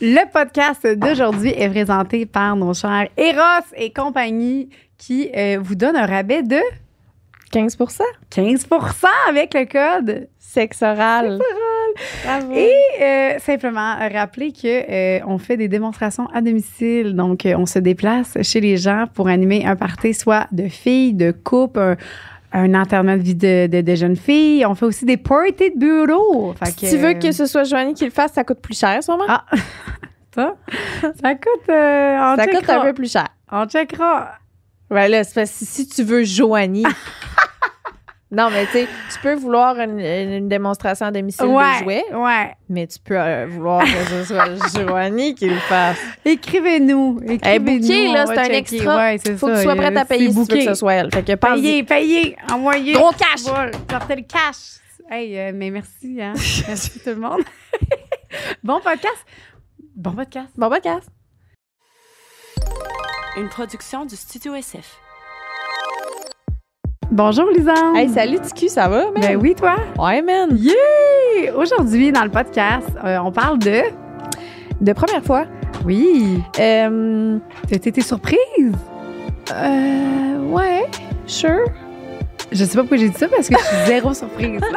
Le podcast d'aujourd'hui est présenté par nos chers Eros et compagnie qui euh, vous donnent un rabais de 15% 15% avec le code Sexe oral. Bravo. Et euh, simplement rappeler que euh, on fait des démonstrations à domicile. Donc, euh, on se déplace chez les gens pour animer un party, soit de filles, de couples, un, enterrement de vie de, de, de jeunes filles. On fait aussi des parties de bureau. Fait si tu veux que ce soit Joanie qui le fasse, ça coûte plus cher, sûrement. Ah, ça, ça coûte... euh, ça coûte un peu plus cher. On checkera. Ouais, là, que si tu veux Joanie. non, mais tu sais, tu peux vouloir une, une démonstration à domicile Ouais, de jouets, ouais. mais tu peux euh, vouloir que ce soit Joanie qui le fasse. Écrivez-nous. Écrivez-nous. booké, là, c'est un checker. extra. Ouais, c'est Faut ça. que tu sois prête à payer si tu veux booké. que ce soit elle. Fait que Payez, payez, envoyez. Gros cash! Voilà, sortez le cash. Hey, euh, mais merci, hein. merci tout le monde. bon podcast. Bon podcast. Bon podcast. Une production du Studio SF. Bonjour, Lisanne. Hey, salut, TQ, ça va, man? Ben oui, toi? Ouais, man. Yeah! Aujourd'hui, dans le podcast, euh, on parle de? De première fois. Oui. Euh, T'as été surprise? euh, ouais, sure. Je sais pas pourquoi j'ai dit ça parce que je suis zéro surprise.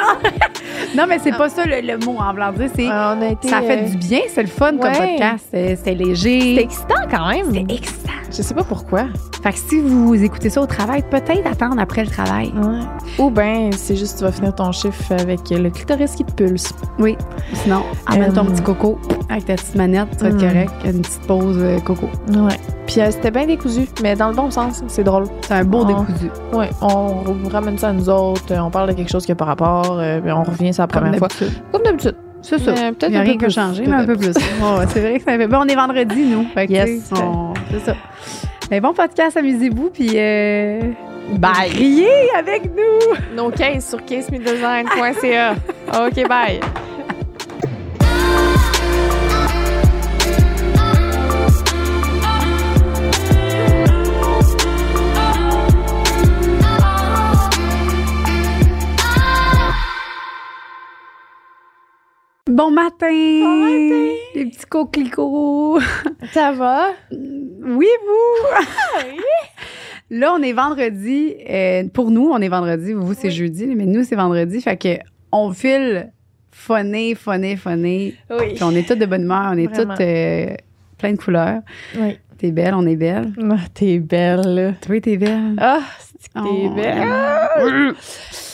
Non, mais c'est pas ça le, le mot en blanc. C'est on a été. ça fait euh, du bien, c'est le fun comme podcast. C'est- C'était léger. C'est excitant quand même. C'était excitant. Je sais pas pourquoi. Fait que si vous écoutez ça au travail, peut-être attendre après le travail. Ouais. Ou ben, c'est juste tu vas finir ton chiffre avec le clitoris qui te pulse. Oui. Sinon, emmène ton Euh, petit coco avec ta petite manette, tu vas être Mm. correct. Une petite pause euh, coco. Ouais. Puis c'était bien décousu, mais dans le bon sens. C'est drôle. C'est un beau décousu. Ouais. On vous ramène ça à nous autres. euh, On parle de quelque chose qui a par rapport. euh, puis on revient sur la Comme première fois. Comme d'habitude. C'est ça. Mais Il peut-être n'y a un rien peu qui a plus, changé, peut-être mais un peu plus. C'est vrai que ça fait. Bon, on est vendredi, nous. Fait que, Yes. on- C'est ça. Mais bon podcast, amusez-vous, puis euh, Bye. riez avec nous. Nos cases sur casemedesign.ca. OK, bye. Bon matin. Bon matin. Les petits coquelicots. Ça va? Oui, vous. Là, on est vendredi. euh, pour nous, on est vendredi. Vous, c'est Oui. jeudi, mais nous, c'est vendredi. Fait que on file phoné, phoné, phoné. Oui. Puis on est toutes de bonne humeur. On est Vraiment. toutes euh, plein de couleurs. Oui. T'es belle, on est belle. Ah, t'es belle, là. Toi, t'es belle. Ah, c'est que t'es Oh, belle.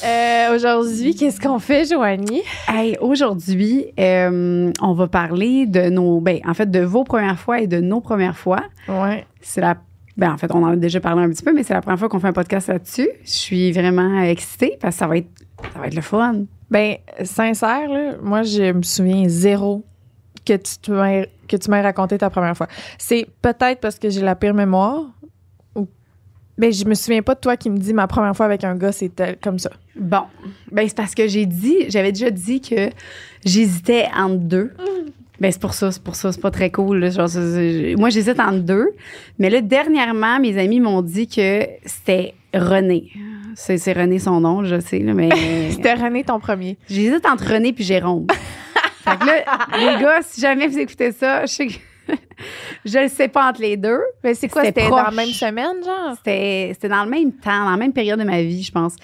Euh, Aujourd'hui, qu'est-ce qu'on fait, Joanie? Hey, aujourd'hui, euh, on va parler de nos, ben, en fait, de vos premières fois et de nos premières fois. Ouais. C'est la, ben, en fait, on en a déjà parlé un petit peu, mais c'est la première fois qu'on fait un podcast là-dessus. Je suis vraiment excitée parce que ça va être, ça va être le fun. Ben, sincère, là, moi, je me souviens zéro que tu que tu m'aies raconté ta première fois. C'est peut-être parce que j'ai la pire mémoire. Ben, je me souviens pas de toi qui me dis ma première fois avec un gars, c'était comme ça. Bon, ben, c'est parce que j'ai dit, j'avais déjà dit que j'hésitais entre deux. Ben, c'est pour ça, c'est pour ça, c'est pas très cool. là. Genre, moi, j'hésite entre deux. Mais là, dernièrement, mes amis m'ont dit que c'était René. C'est, c'est René son nom, je sais, là, mais. C'était René ton premier. J'hésite entre René puis Jérôme. fait que là, les gars, si jamais vous écoutez ça, je sais que je le sais pas entre les deux. Ben, c'est quoi? C'était C'était dans la même semaine, genre? C'était, c'était dans le même temps, dans la même période de ma vie, je pense.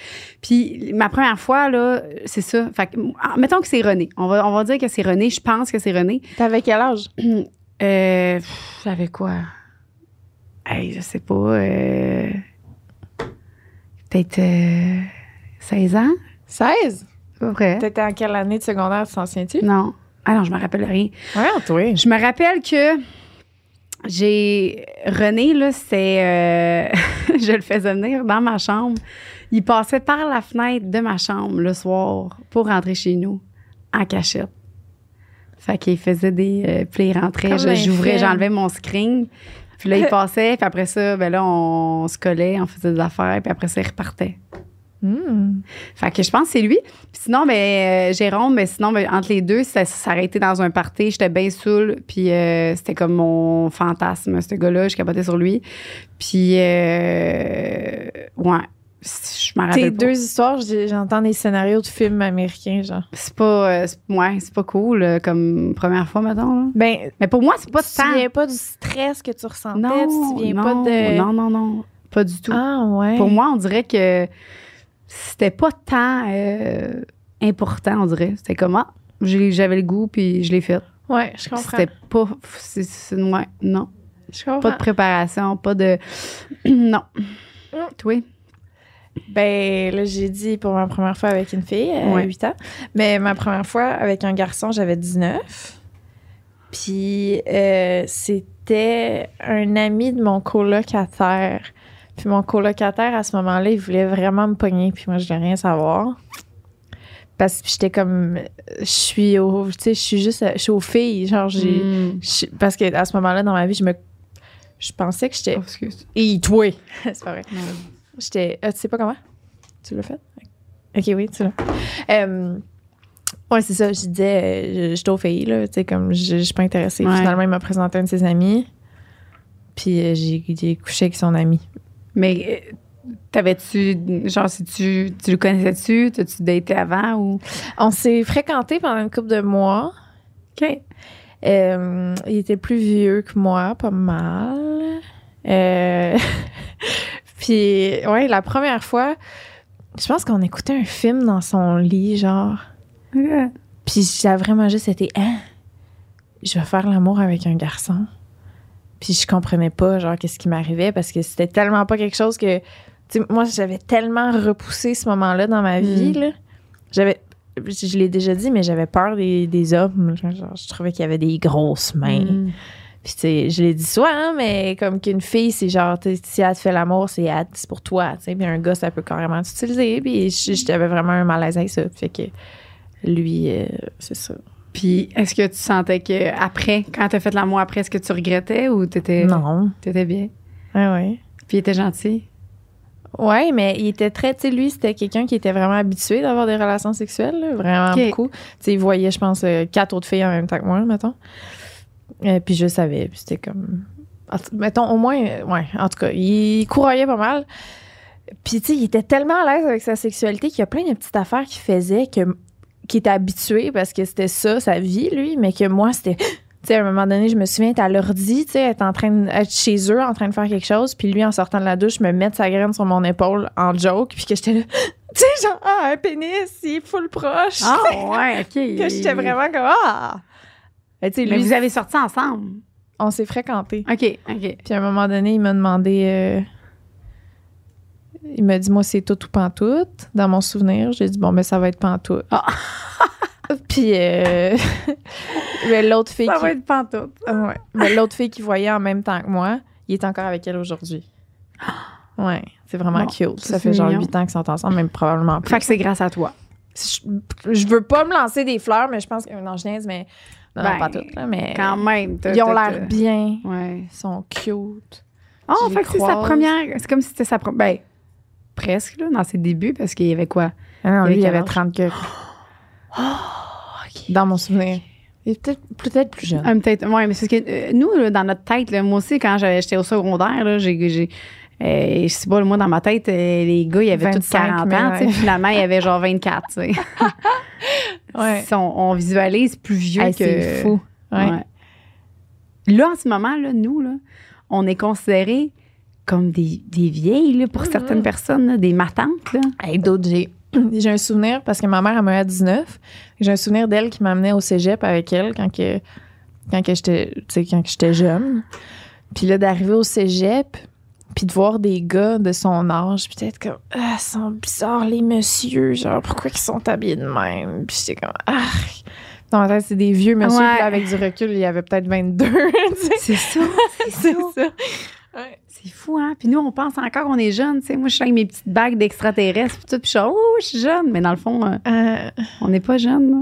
Puis ma première fois, là, c'est ça. Fait que, ah, mettons que c'est René. On va, on va dire que c'est René. Je pense que c'est René. T'avais quel âge? Euh, j'avais quoi? Hey, je sais pas. euh, peut-être euh, 16 ans? 16? C'est pas vrai? T'étais en quelle année de secondaire, tu t'en souviens-tu? Non. Ah non, je me rappelle rien. Ouais, toi. Je me rappelle que j'ai. René, là, c'est. euh, je le faisais venir dans ma chambre. Il passait par la fenêtre de ma chambre le soir pour rentrer chez nous en cachette. Fait qu'il faisait des. euh, puis il rentrait, j'ouvrais, j'enlevais mon screen. Puis là, il passait, puis après ça, ben là, on se collait, on faisait des affaires, puis après ça, il repartait. Hmm. Fait que je pense que c'est lui. Puis sinon, ben, euh, Jérôme, ben, sinon, ben, entre les deux, ça s'arrêtait dans un party. J'étais bien saoul. Puis euh, c'était comme mon fantasme, ce gars-là. Je capotais sur lui. Puis, euh, ouais. Je m'en Tes rappelle pas. deux histoires, j'entends des scénarios de films américains, genre. C'est pas, c'est- ouais, c'est pas cool comme première fois, mettons. là. Ben, Mais pour moi, c'est pas tu te souviens pas du stress que tu ressentais? Non, tu te souviens non, pas de. non, non, non, pas du tout. Ah, ouais. Pour moi, on dirait que c'était pas tant euh, important, on dirait. C'était comme, ah, j'avais le goût, puis je l'ai fait. Ouais, je comprends. C'était pas. ouais, non. Je comprends. Pas de préparation, pas de. non. Mm. Toi? Ben, là, j'ai dit pour ma première fois avec une fille à Ouais. 8 ans. Mais ma première fois avec un garçon, j'avais 19. Puis, euh, c'était un ami de mon colocataire. Puis, mon colocataire, à ce moment-là, il voulait vraiment me pogner. Puis, moi, je voulais rien savoir. Parce que j'étais comme. Je suis au. Tu sais, je suis juste. Je suis aux filles. Genre, j'ai. Mm. je- Parce que à ce moment-là, dans ma vie, je me. Je pensais que j'étais. Oh, excuse. Et toi! C'est pas vrai. J'étais. ah, tu sais pas comment? Tu l'as fait? Ok, oui, tu l'as. Euh, ouais, c'est ça. Je disais, euh, je- j'étais aux filles, là. Tu sais, comme, je je suis pas intéressée. Ouais. Finalement, il m'a présenté un de ses amis. Puis euh, j'ai j'ai couché avec son ami. Mais euh, t'avais-tu. Genre, si tu, tu le connaissais-tu? T'as-tu daté avant ou? On s'est fréquentés pendant une couple de mois. OK. Euh, il était plus vieux que moi, pas mal. Euh, Puis, ouais, la première fois, je pense qu'on écoutait un film dans son lit, genre. OK. Puis j'ai vraiment juste été, hein, je vais faire l'amour avec un garçon. Puis je comprenais pas, genre, qu'est-ce qui m'arrivait parce que c'était tellement pas quelque chose que. Tu sais, moi, j'avais tellement repoussé ce moment-là dans ma vie, là. J'avais. Je l'ai déjà dit, mais j'avais peur des, des hommes. Genre, je trouvais qu'il y avait des grosses mains. Mm. Puis, tu sais, je l'ai dit souvent, mais comme qu'une fille, c'est genre, si elle te fait l'amour, c'est c'est pour toi, tu sais. Puis un gars, ça peut carrément t'utiliser. Puis j'avais vraiment un malaise avec ça. Fait que lui, euh, c'est ça. Puis, est-ce que tu sentais que après, quand t'as fait l'amour après, est-ce que tu regrettais ou t'étais, Non. t'étais bien? Ouais, ouais. Puis, il était gentil? Ouais, mais il était très, tu sais, lui, c'était quelqu'un qui était vraiment habitué d'avoir des relations sexuelles, là, vraiment beaucoup. Tu sais, il voyait, je pense, euh, quatre autres filles en même temps que moi, mettons. Et puis je savais, puis c'était comme. Mettons, au moins, euh, ouais, en tout cas, il courroyait pas mal. Puis, tu sais, il était tellement à l'aise avec sa sexualité qu'il y a plein de petites affaires qu'il faisait que, qui était habitué parce que c'était ça, sa vie, lui, mais que moi, c'était. Tu sais, à un moment donné, je me souviens être à l'ordi, tu sais, être en train chez eux, en train de faire quelque chose, puis lui, en sortant de la douche, me mettre sa graine sur mon épaule en joke, puis que j'étais là, tu sais, genre, ah, un pénis, il est full proche. Ah, ouais, OK. que j'étais vraiment comme, ah! Et sais, Mais lui, vous avez sorti ensemble? on s'est fréquentés. OK, OK. Puis à un moment donné, il m'a demandé. Il m'a dit, moi, c'est tout ou pantoute. Dans mon souvenir, j'ai dit, bon, ben, ça va être pantoute. Ah. Puis euh, mais l'autre fille, Ça qui, va être pantoute. ouais. Mais l'autre fille qui voyait en même temps que moi, il est encore avec elle aujourd'hui. Ouais, c'est vraiment Bon, cute. ça, fait genre mignon. huit ans qu'ils sont ensemble, même probablement plus. Fait que c'est grâce à toi. je, je veux pas me lancer des fleurs, mais je pense que non, je niaise, mais non, non, Ben, pas toutes, là, mais Quand même. t'as- ils ont l'air bien, Ouais. ils sont cute. Oh, fait que c'est sa première. C'est comme si c'était sa première. Ben, presque, là, dans ses débuts, parce qu'il y avait quoi? Ah non, Il lui, il avait avait quel 30 que dans mon souvenir. Il est peut-être peut-être plus jeune. Ah, peut-être. Ouais, mais c'est que euh, nous, là, dans notre tête, là, moi aussi, quand j'étais au secondaire, là, j'ai. j'ai euh, je sais pas, moi, dans ma tête, euh, les gars, ils avaient tous 25, 40 mais ans. ouais. Finalement, il y avait genre 24. tu sais. Ouais. Si on, on visualise plus vieux Hey, que. c'est fou. Ouais. Là, en ce moment, là, nous, là, on est considérés comme des, des vieilles là, pour certaines personnes, là, des matantes. Là. Hey, d'autres, j'ai, j'ai un souvenir parce que ma mère, elle m'a eu à 19. J'ai un souvenir d'elle qui m'amenait au cégep avec elle quand, que, quand, que j'étais, tu sais, quand que j'étais jeune. Puis là, d'arriver au cégep, puis de voir des gars de son âge, puis d'être comme, ah, ils sont bizarres, les messieurs, genre, pourquoi ils sont habillés de même? Puis j'étais comme, ah. Dans ma tête, c'est des vieux messieurs, Ouais. puis là, avec du recul, il y avait peut-être 22. tu sais. C'est ça, c'est c'est ça. ça. Ouais. C'est fou, hein? Puis nous, on pense encore qu'on est jeunes. Tu sais, moi, je suis avec mes petites bagues d'extraterrestres, puis tout, puis je suis oh, je suis jeune. Mais dans le fond, euh, Euh, on n'est pas jeune. là.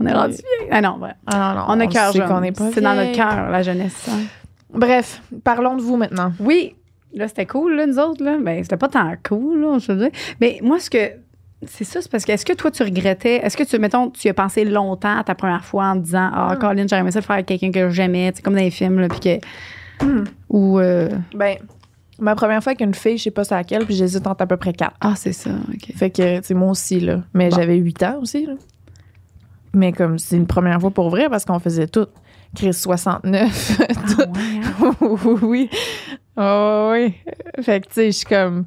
On est rendu vieux. Ah non, ouais. ah non, non, On a cœur jeune. C'est dans notre vieille. cœur, la jeunesse. hein. Bref, parlons de vous maintenant. Oui, là, c'était cool, là, nous autres. Là. Ben, c'était pas tant cool, là, je veux dire. Mais moi, ce que. C'est ça, c'est parce que est-ce que toi, tu regrettais, est-ce que tu, mettons, tu as pensé longtemps à ta première fois en disant, ah, Hmm. Colin, j'aurais aimé ça le faire avec quelqu'un que j'aimais, tu sais, comme dans les films, là, puis que. Hmm. Ou. euh, Ben, Ma première fois qu'une fille, je sais pas c'est laquelle, puis j'hésite entre à peu près quatre. Ah, c'est ça, OK. Fait que, c'est moi aussi, là. Mais Bon. j'avais 8 ans aussi, là. Mais comme, c'est une première fois pour vrai parce qu'on faisait tout. Chris 69. Ah, ouais, hein? oui. Oh, oui. Fait que, tu sais, je suis comme.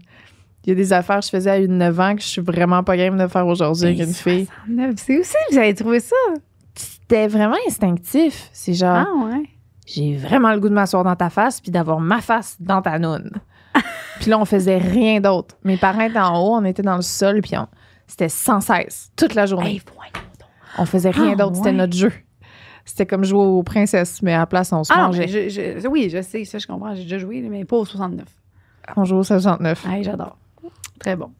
Il y a des affaires que je faisais à une 9 ans que je suis vraiment pas game de faire aujourd'hui avec une fille. 69, C'est aussi que vous avez trouvé ça? C'était vraiment instinctif. C'est genre, Ah, ouais. J'ai vraiment le goût de m'asseoir dans ta face puis d'avoir ma face dans ta noune. puis là, on faisait rien d'autre. Mes parents étaient en haut, on était dans le sol, puis on- c'était sans cesse, toute la journée. Hey. On faisait rien Ah, d'autre, c'était notre jeu. C'était comme jouer aux princesses, mais à la place, on se Ah, mangeait. mais je, je- oui, je sais, ça, je comprends. J'ai déjà joué, mais pas au 69. On jouait au 69. Hey, j'adore. Très bon.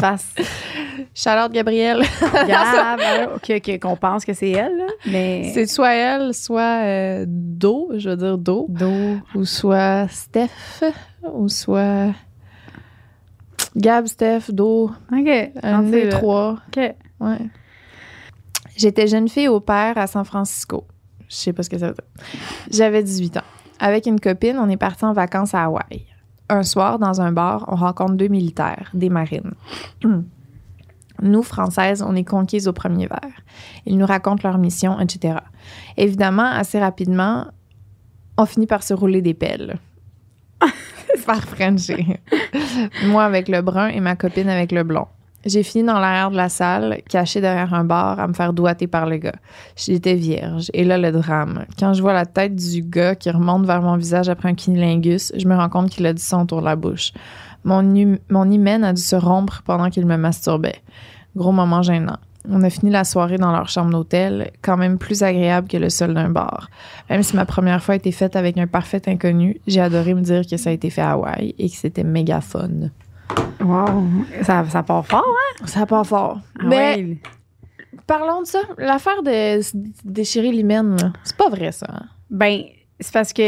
Face. Charlotte Gabrielle. Gab, hein, qu'on pense que c'est elle, là, mais... C'est soit elle, soit euh, Do, je veux dire Do, Do. ou soit Steph, ou soit Gab, Steph, Do, OK. un des trois. OK. Ouais. J'étais jeune fille au père à San Francisco. Je sais pas ce que ça veut dire. J'avais 18 ans. Avec une copine, on est parti en vacances à Hawaï. Un soir, dans un bar, on rencontre deux militaires, des marines. Nous, Françaises, on est conquises au premier verre. Ils nous racontent leur mission, etc. Évidemment, assez rapidement, on finit par se rouler des pelles. par Frencher. Moi avec le brun et ma copine avec le blond. J'ai fini dans l'arrière de la salle, cachée derrière un bar, à me faire doigter par le gars. J'étais vierge. Et là, le drame. Quand je vois la tête du gars qui remonte vers mon visage après un cunilingus, je me rends compte qu'il a du sang autour de la bouche. Mon, hu- mon hymen a dû se rompre pendant qu'il me masturbait. Gros moment gênant. On a fini la soirée dans leur chambre d'hôtel, quand même plus agréable que le sol d'un bar. Même si ma première fois a été faite avec un parfait inconnu, j'ai adoré me dire que ça a été fait à Hawaï et que c'était méga fun. Wow. Ça, ça part fort, hein? Ça part fort. Ah Mais ouais. parlons de ça. L'affaire de déchirer l'hymen, là, c'est pas vrai, ça. hein? Ben, c'est parce que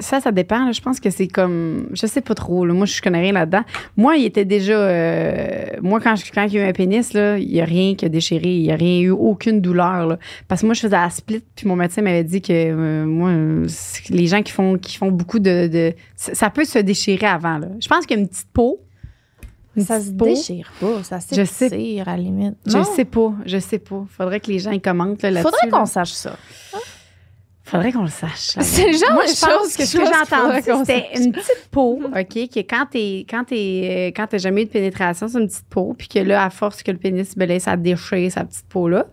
ça, ça dépend. là. Je pense que c'est comme. Je sais pas trop. là. Moi, je connais rien là-dedans. Moi, il était déjà. euh, moi, quand, je- quand il y a eu un pénis, là, il n'y a rien qui a déchiré. Il n'y a rien eu, aucune douleur. là. Parce que moi, je faisais la split, puis mon médecin m'avait dit que euh, moi, les gens qui font, qui font beaucoup de, de- Ça peut se déchirer avant. Là. Je pense qu'il y a une petite peau. Une Ça se peau. déchire pas, ça Je s'étire à la limite. Je Non? sais pas. Je sais pas. Faudrait que les gens ils commentent là, là-dessus. Faudrait là. qu'on sache ça. Faudrait qu'on le sache. là. C'est le genre Moi, de je pense choses que que ce que j'ai entendu, c'était une petite peau, OK, qui est quand t'es quand t'es euh, quand t'as jamais eu de pénétration, c'est une petite peau, puis que là, à force que le pénis, ben là, ça déchire sa petite peau-là.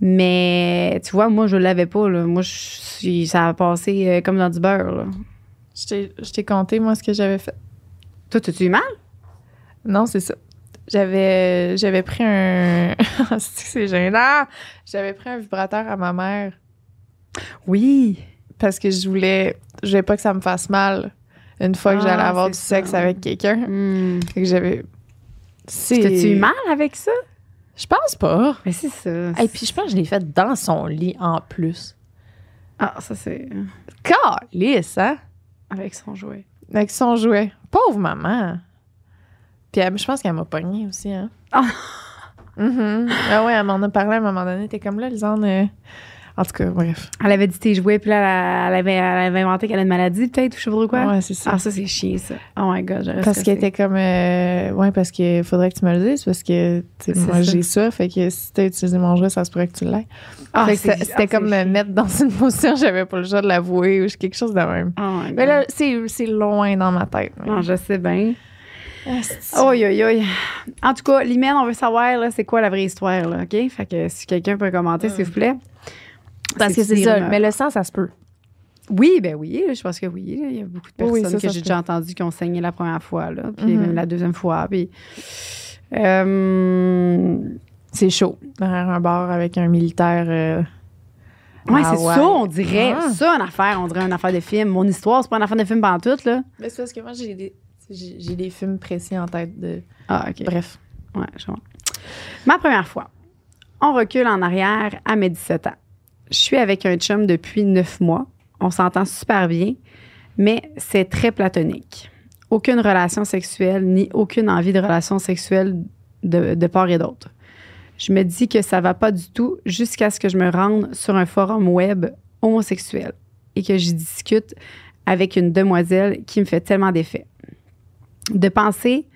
Mais tu vois, moi, je l'avais pas, là. Moi, je suis- ça a passé euh, comme dans du beurre, là. Je t'ai- compté, moi, ce que j'avais fait. Toi, t'as-tu eu mal? Non, c'est ça. J'avais, j'avais pris un. c'est que c'est gênant. J'avais pris un vibrateur à ma mère Oui. parce que je voulais, je voulais pas que ça me fasse mal une fois que Ah, j'allais avoir du ça. sexe avec quelqu'un. Fait que j'avais. T'as-tu eu mal avec ça? Je pense pas. Mais c'est ça. Et puis je pense que je l'ai fait dans son lit en plus. Ah, ça, c'est Calice, hein? avec son jouet. Avec son jouet. Pauvre maman. Puis elle- je pense qu'elle m'a pogné aussi, hein? Ah. Mhm. Ah ouais, elle m'en a parlé à un moment donné. T'es comme là, Lisanne. euh, En tout cas, bref. Elle avait dit tes jouets, puis là, elle avait, elle avait inventé qu'elle a une maladie, peut-être, ou je sais pas trop quoi. Ouais, c'est ça. Ah, ça, c'est chiant, ça. Oh my God, j'aurais parce qu'elle était comme. euh, ouais, parce qu'il faudrait que tu me le dises, parce que moi, j'ai ça. Fait que si t'as utilisé mon jouet, ça se pourrait que tu l'aies. Ah, c'était ah, comme me mettre dans une position, j'avais pas le choix de l'avouer ou quelque chose de même. Oh my God. Mais là, c'est loin dans ma tête. Non, je sais bien. Oi, oi, oi. En tout cas, Limène, on veut savoir, là, c'est quoi la vraie histoire, là, OK? Fait que si quelqu'un peut commenter, s'il vous plaît. Parce que c'est ça. Mais le sang, ça se peut. Oui, ben oui, je pense que oui. Il y a beaucoup de Oui, personnes oui, ça, que j'ai déjà entendues qui ont saigné la première fois, là, puis Mhm. même la deuxième fois. Puis, euh, C'est chaud. Derrière un bar avec un militaire. euh, ouais, Ah c'est ouais. ça, on dirait. Ah. Ça, une affaire, on dirait une affaire de film. Mon histoire, c'est pas une affaire de film pantoute, là. Mais c'est parce que moi, j'ai des, j'ai, j'ai des films précis en tête de. Ah, OK. Bref. Ouais, je comprends. Ma première fois. On recule en arrière à mes 17 ans. Je suis avec un chum depuis 9 mois. On s'entend super bien, mais c'est très platonique. Aucune relation sexuelle ni aucune envie de relation sexuelle de, de part et d'autre. Je me dis que ça va pas du tout jusqu'à ce que je me rende sur un forum web homosexuel et que j'y discute avec une demoiselle qui me fait tellement d'effet. De penser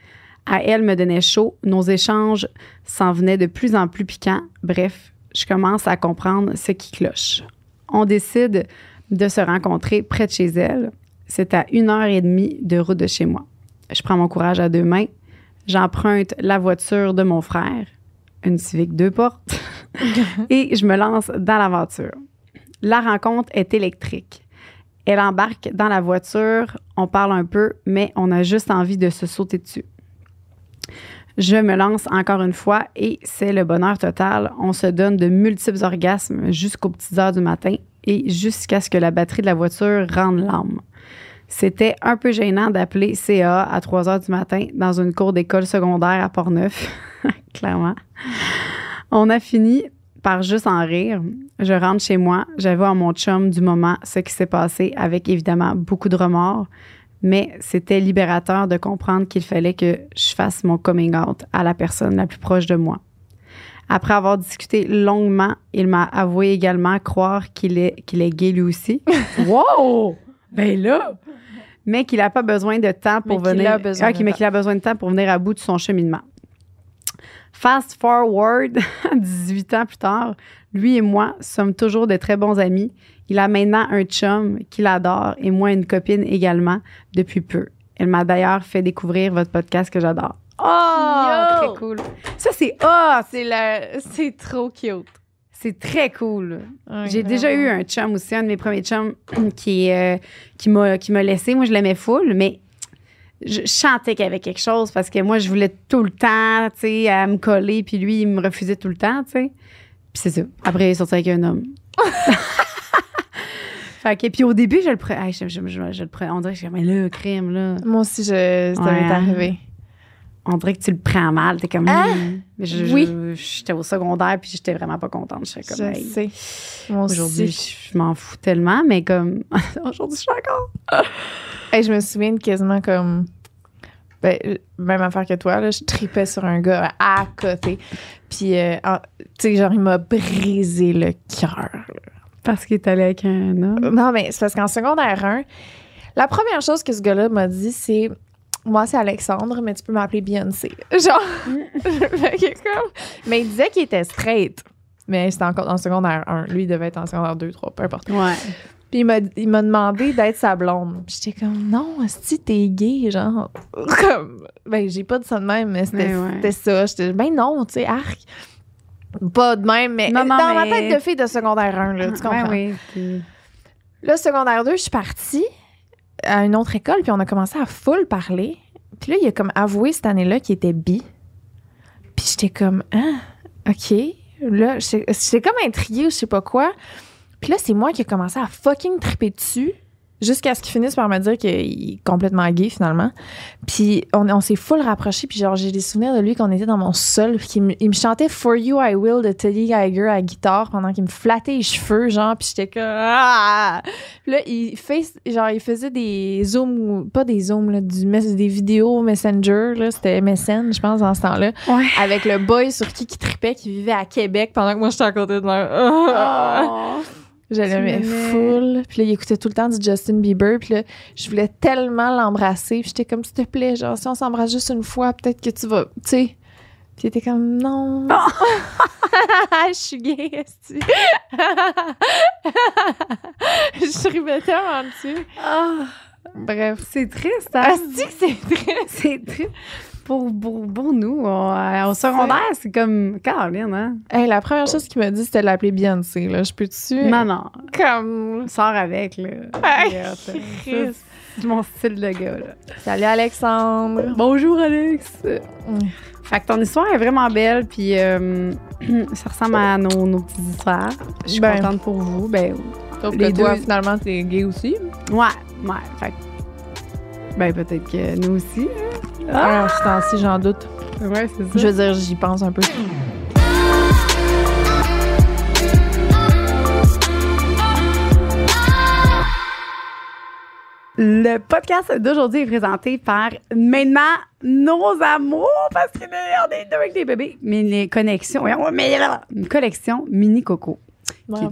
à elle me donnait chaud, nos échanges s'en venaient de plus en plus piquants. Bref, je commence à comprendre ce qui cloche. On décide de se rencontrer près de chez elle. C'est à une heure et demie de route de chez moi. Je prends mon courage à deux mains. J'emprunte la voiture de mon frère, une Civic deux portes, et je me lance dans l'aventure. La rencontre est électrique. Elle embarque dans la voiture, on parle un peu, mais on a juste envie de se sauter dessus. Je me lance encore une fois et c'est le bonheur total. On se donne de multiples orgasmes jusqu'aux petites heures du matin et jusqu'à ce que la batterie de la voiture rende l'âme. C'était un peu gênant d'appeler CA à 3 heures du matin dans une cour d'école secondaire à Portneuf, clairement. On a fini par juste en rire. Je rentre chez moi, j'avoue à mon chum du moment ce qui s'est passé avec évidemment beaucoup de remords, mais c'était libérateur de comprendre qu'il fallait que je fasse mon coming out à la personne la plus proche de moi. Après avoir discuté longuement, il m'a avoué également croire qu'il est, qu'il est gay lui aussi. wow! Ben là! Mais qu'il n'a pas besoin de temps pour Mais venir. Ah, mais qu'il a besoin de temps pour venir à bout de son cheminement. Fast forward, 18 ans plus tard, lui et moi sommes toujours de très bons amis. Il a maintenant un chum qu'il adore et moi une copine également depuis peu. Elle m'a d'ailleurs fait découvrir votre podcast que j'adore. Oh, Yo! très cool. Ça c'est hot, C'est c'est trop cute. c'est très cool. J'ai déjà eu un chum aussi, un de mes premiers chums qui, euh, qui m'a qui m'a laissé. Moi, je l'aimais full, mais je chantais qu'il y avait quelque chose parce que moi, je voulais tout le temps, tu sais, à me coller, puis lui, il me refusait tout le temps, tu sais. Puis c'est ça. Après, il est sorti avec un homme. fait que, puis au début, je le prenais. je, je- je- je le prenais. On dirait que je mais là, crime, là. Moi aussi, je... ça Ouais, m'est hein. arrivé. On dirait que tu le prends mal. T'es comme. Ah! Hmm. Mais je- Oui. J'étais au secondaire, puis j'étais vraiment pas contente. J'étais comme, Je hey, sais. Moi Aujourd'hui, je, m'en fous tellement, mais comme aujourd'hui, je suis encore. Hey, je me souviens de quasiment comme. Ben, euh, même affaire que toi, là, je tripais sur un gars à côté. Puis, euh, tu sais, genre, il m'a brisé le cœur. Parce qu'il est allé avec un homme? Non, mais c'est parce qu'en secondaire 1, la première chose que ce gars-là m'a dit, c'est Moi, c'est Alexandre, mais tu peux m'appeler Beyoncé. Genre, mais il disait qu'il était straight. Mais c'était encore en secondaire 1. Lui, il devait être en secondaire 2, 3, peu importe. Ouais. Puis il m'a, il m'a demandé d'être sa blonde. J'étais comme, non, si t'es gay, genre. Comme, ben, j'ai pas dit ça de même, mais c'était, Mais ouais. c'était ça. J'étais, ben non, tu sais, arc. Pas de même, mais Non, non, dans ma tête de fille de secondaire 1, là, tu comprends? Ouais, oui. puis- Là, secondaire 2, je suis partie à une autre école, puis on a commencé à full parler. Puis là, il a comme avoué cette année-là qu'il était bi. Puis j'étais comme, ah, OK. Là, j'étais j'étais comme intriguée ou je sais pas quoi. Puis là, c'est moi qui ai commencé à fucking triper dessus. Jusqu'à ce qu'il finisse par me dire qu'il est complètement gay, finalement. Puis on, on s'est full rapprochés. Puis genre, j'ai des souvenirs de lui qu'on était dans mon sol. Puis me, il me chantait For You I Will de Teddy Geiger à la guitare pendant qu'il me flattait les cheveux, genre. Puis j'étais comme... Ah! Puis là, il, fait, genre, il faisait des zooms, pas des zooms, là, du, des vidéos Messenger. là, C'était MSN, je pense, dans ce temps-là. Ouais. Avec le boy sur qui qui tripait, qui vivait à Québec pendant que moi, j'étais à côté de moi. Oh. Je l'aimais full. Puis là, il écoutait tout le temps du Justin Bieber. Puis là, je voulais tellement l'embrasser. Puis j'étais comme, s'il te plaît, genre, si on s'embrasse juste une fois, peut-être que tu vas, tu sais. Puis il était comme, non. je suis gay, esti. je tripais tellement dessus. Ah. Bref. C'est triste, hein? Que c'est très... C'est triste. Pour, pour, pour nous, euh, au secondaire, c'est comme Caroline, hein? Hey, la première chose qu'il m'a dit, c'était de l'appeler Beyoncé. Là. Je peux-tu... Non, non. Comme... Sors avec, là. Hey, mon style de gars, là. Salut, Alexandre. Bonjour, Alex. Fait que ton histoire est vraiment belle, puis euh, ça ressemble à nos, nos petites histoires. Je suis Ben. contente pour vous. Ben, Sauf Les que toi, deux. finalement, t'es gay aussi. ouais, ouais. Fait que- ben, peut-être que nous aussi. Ah, ce temps-ci, j'en doute. Ouais, c'est ça. Je veux dire, j'y pense un peu. Le podcast d'aujourd'hui est présenté par maintenant nos amours parce qu'on est deux avec des bébés. Mais les connexions, une collection mini coco. qui est,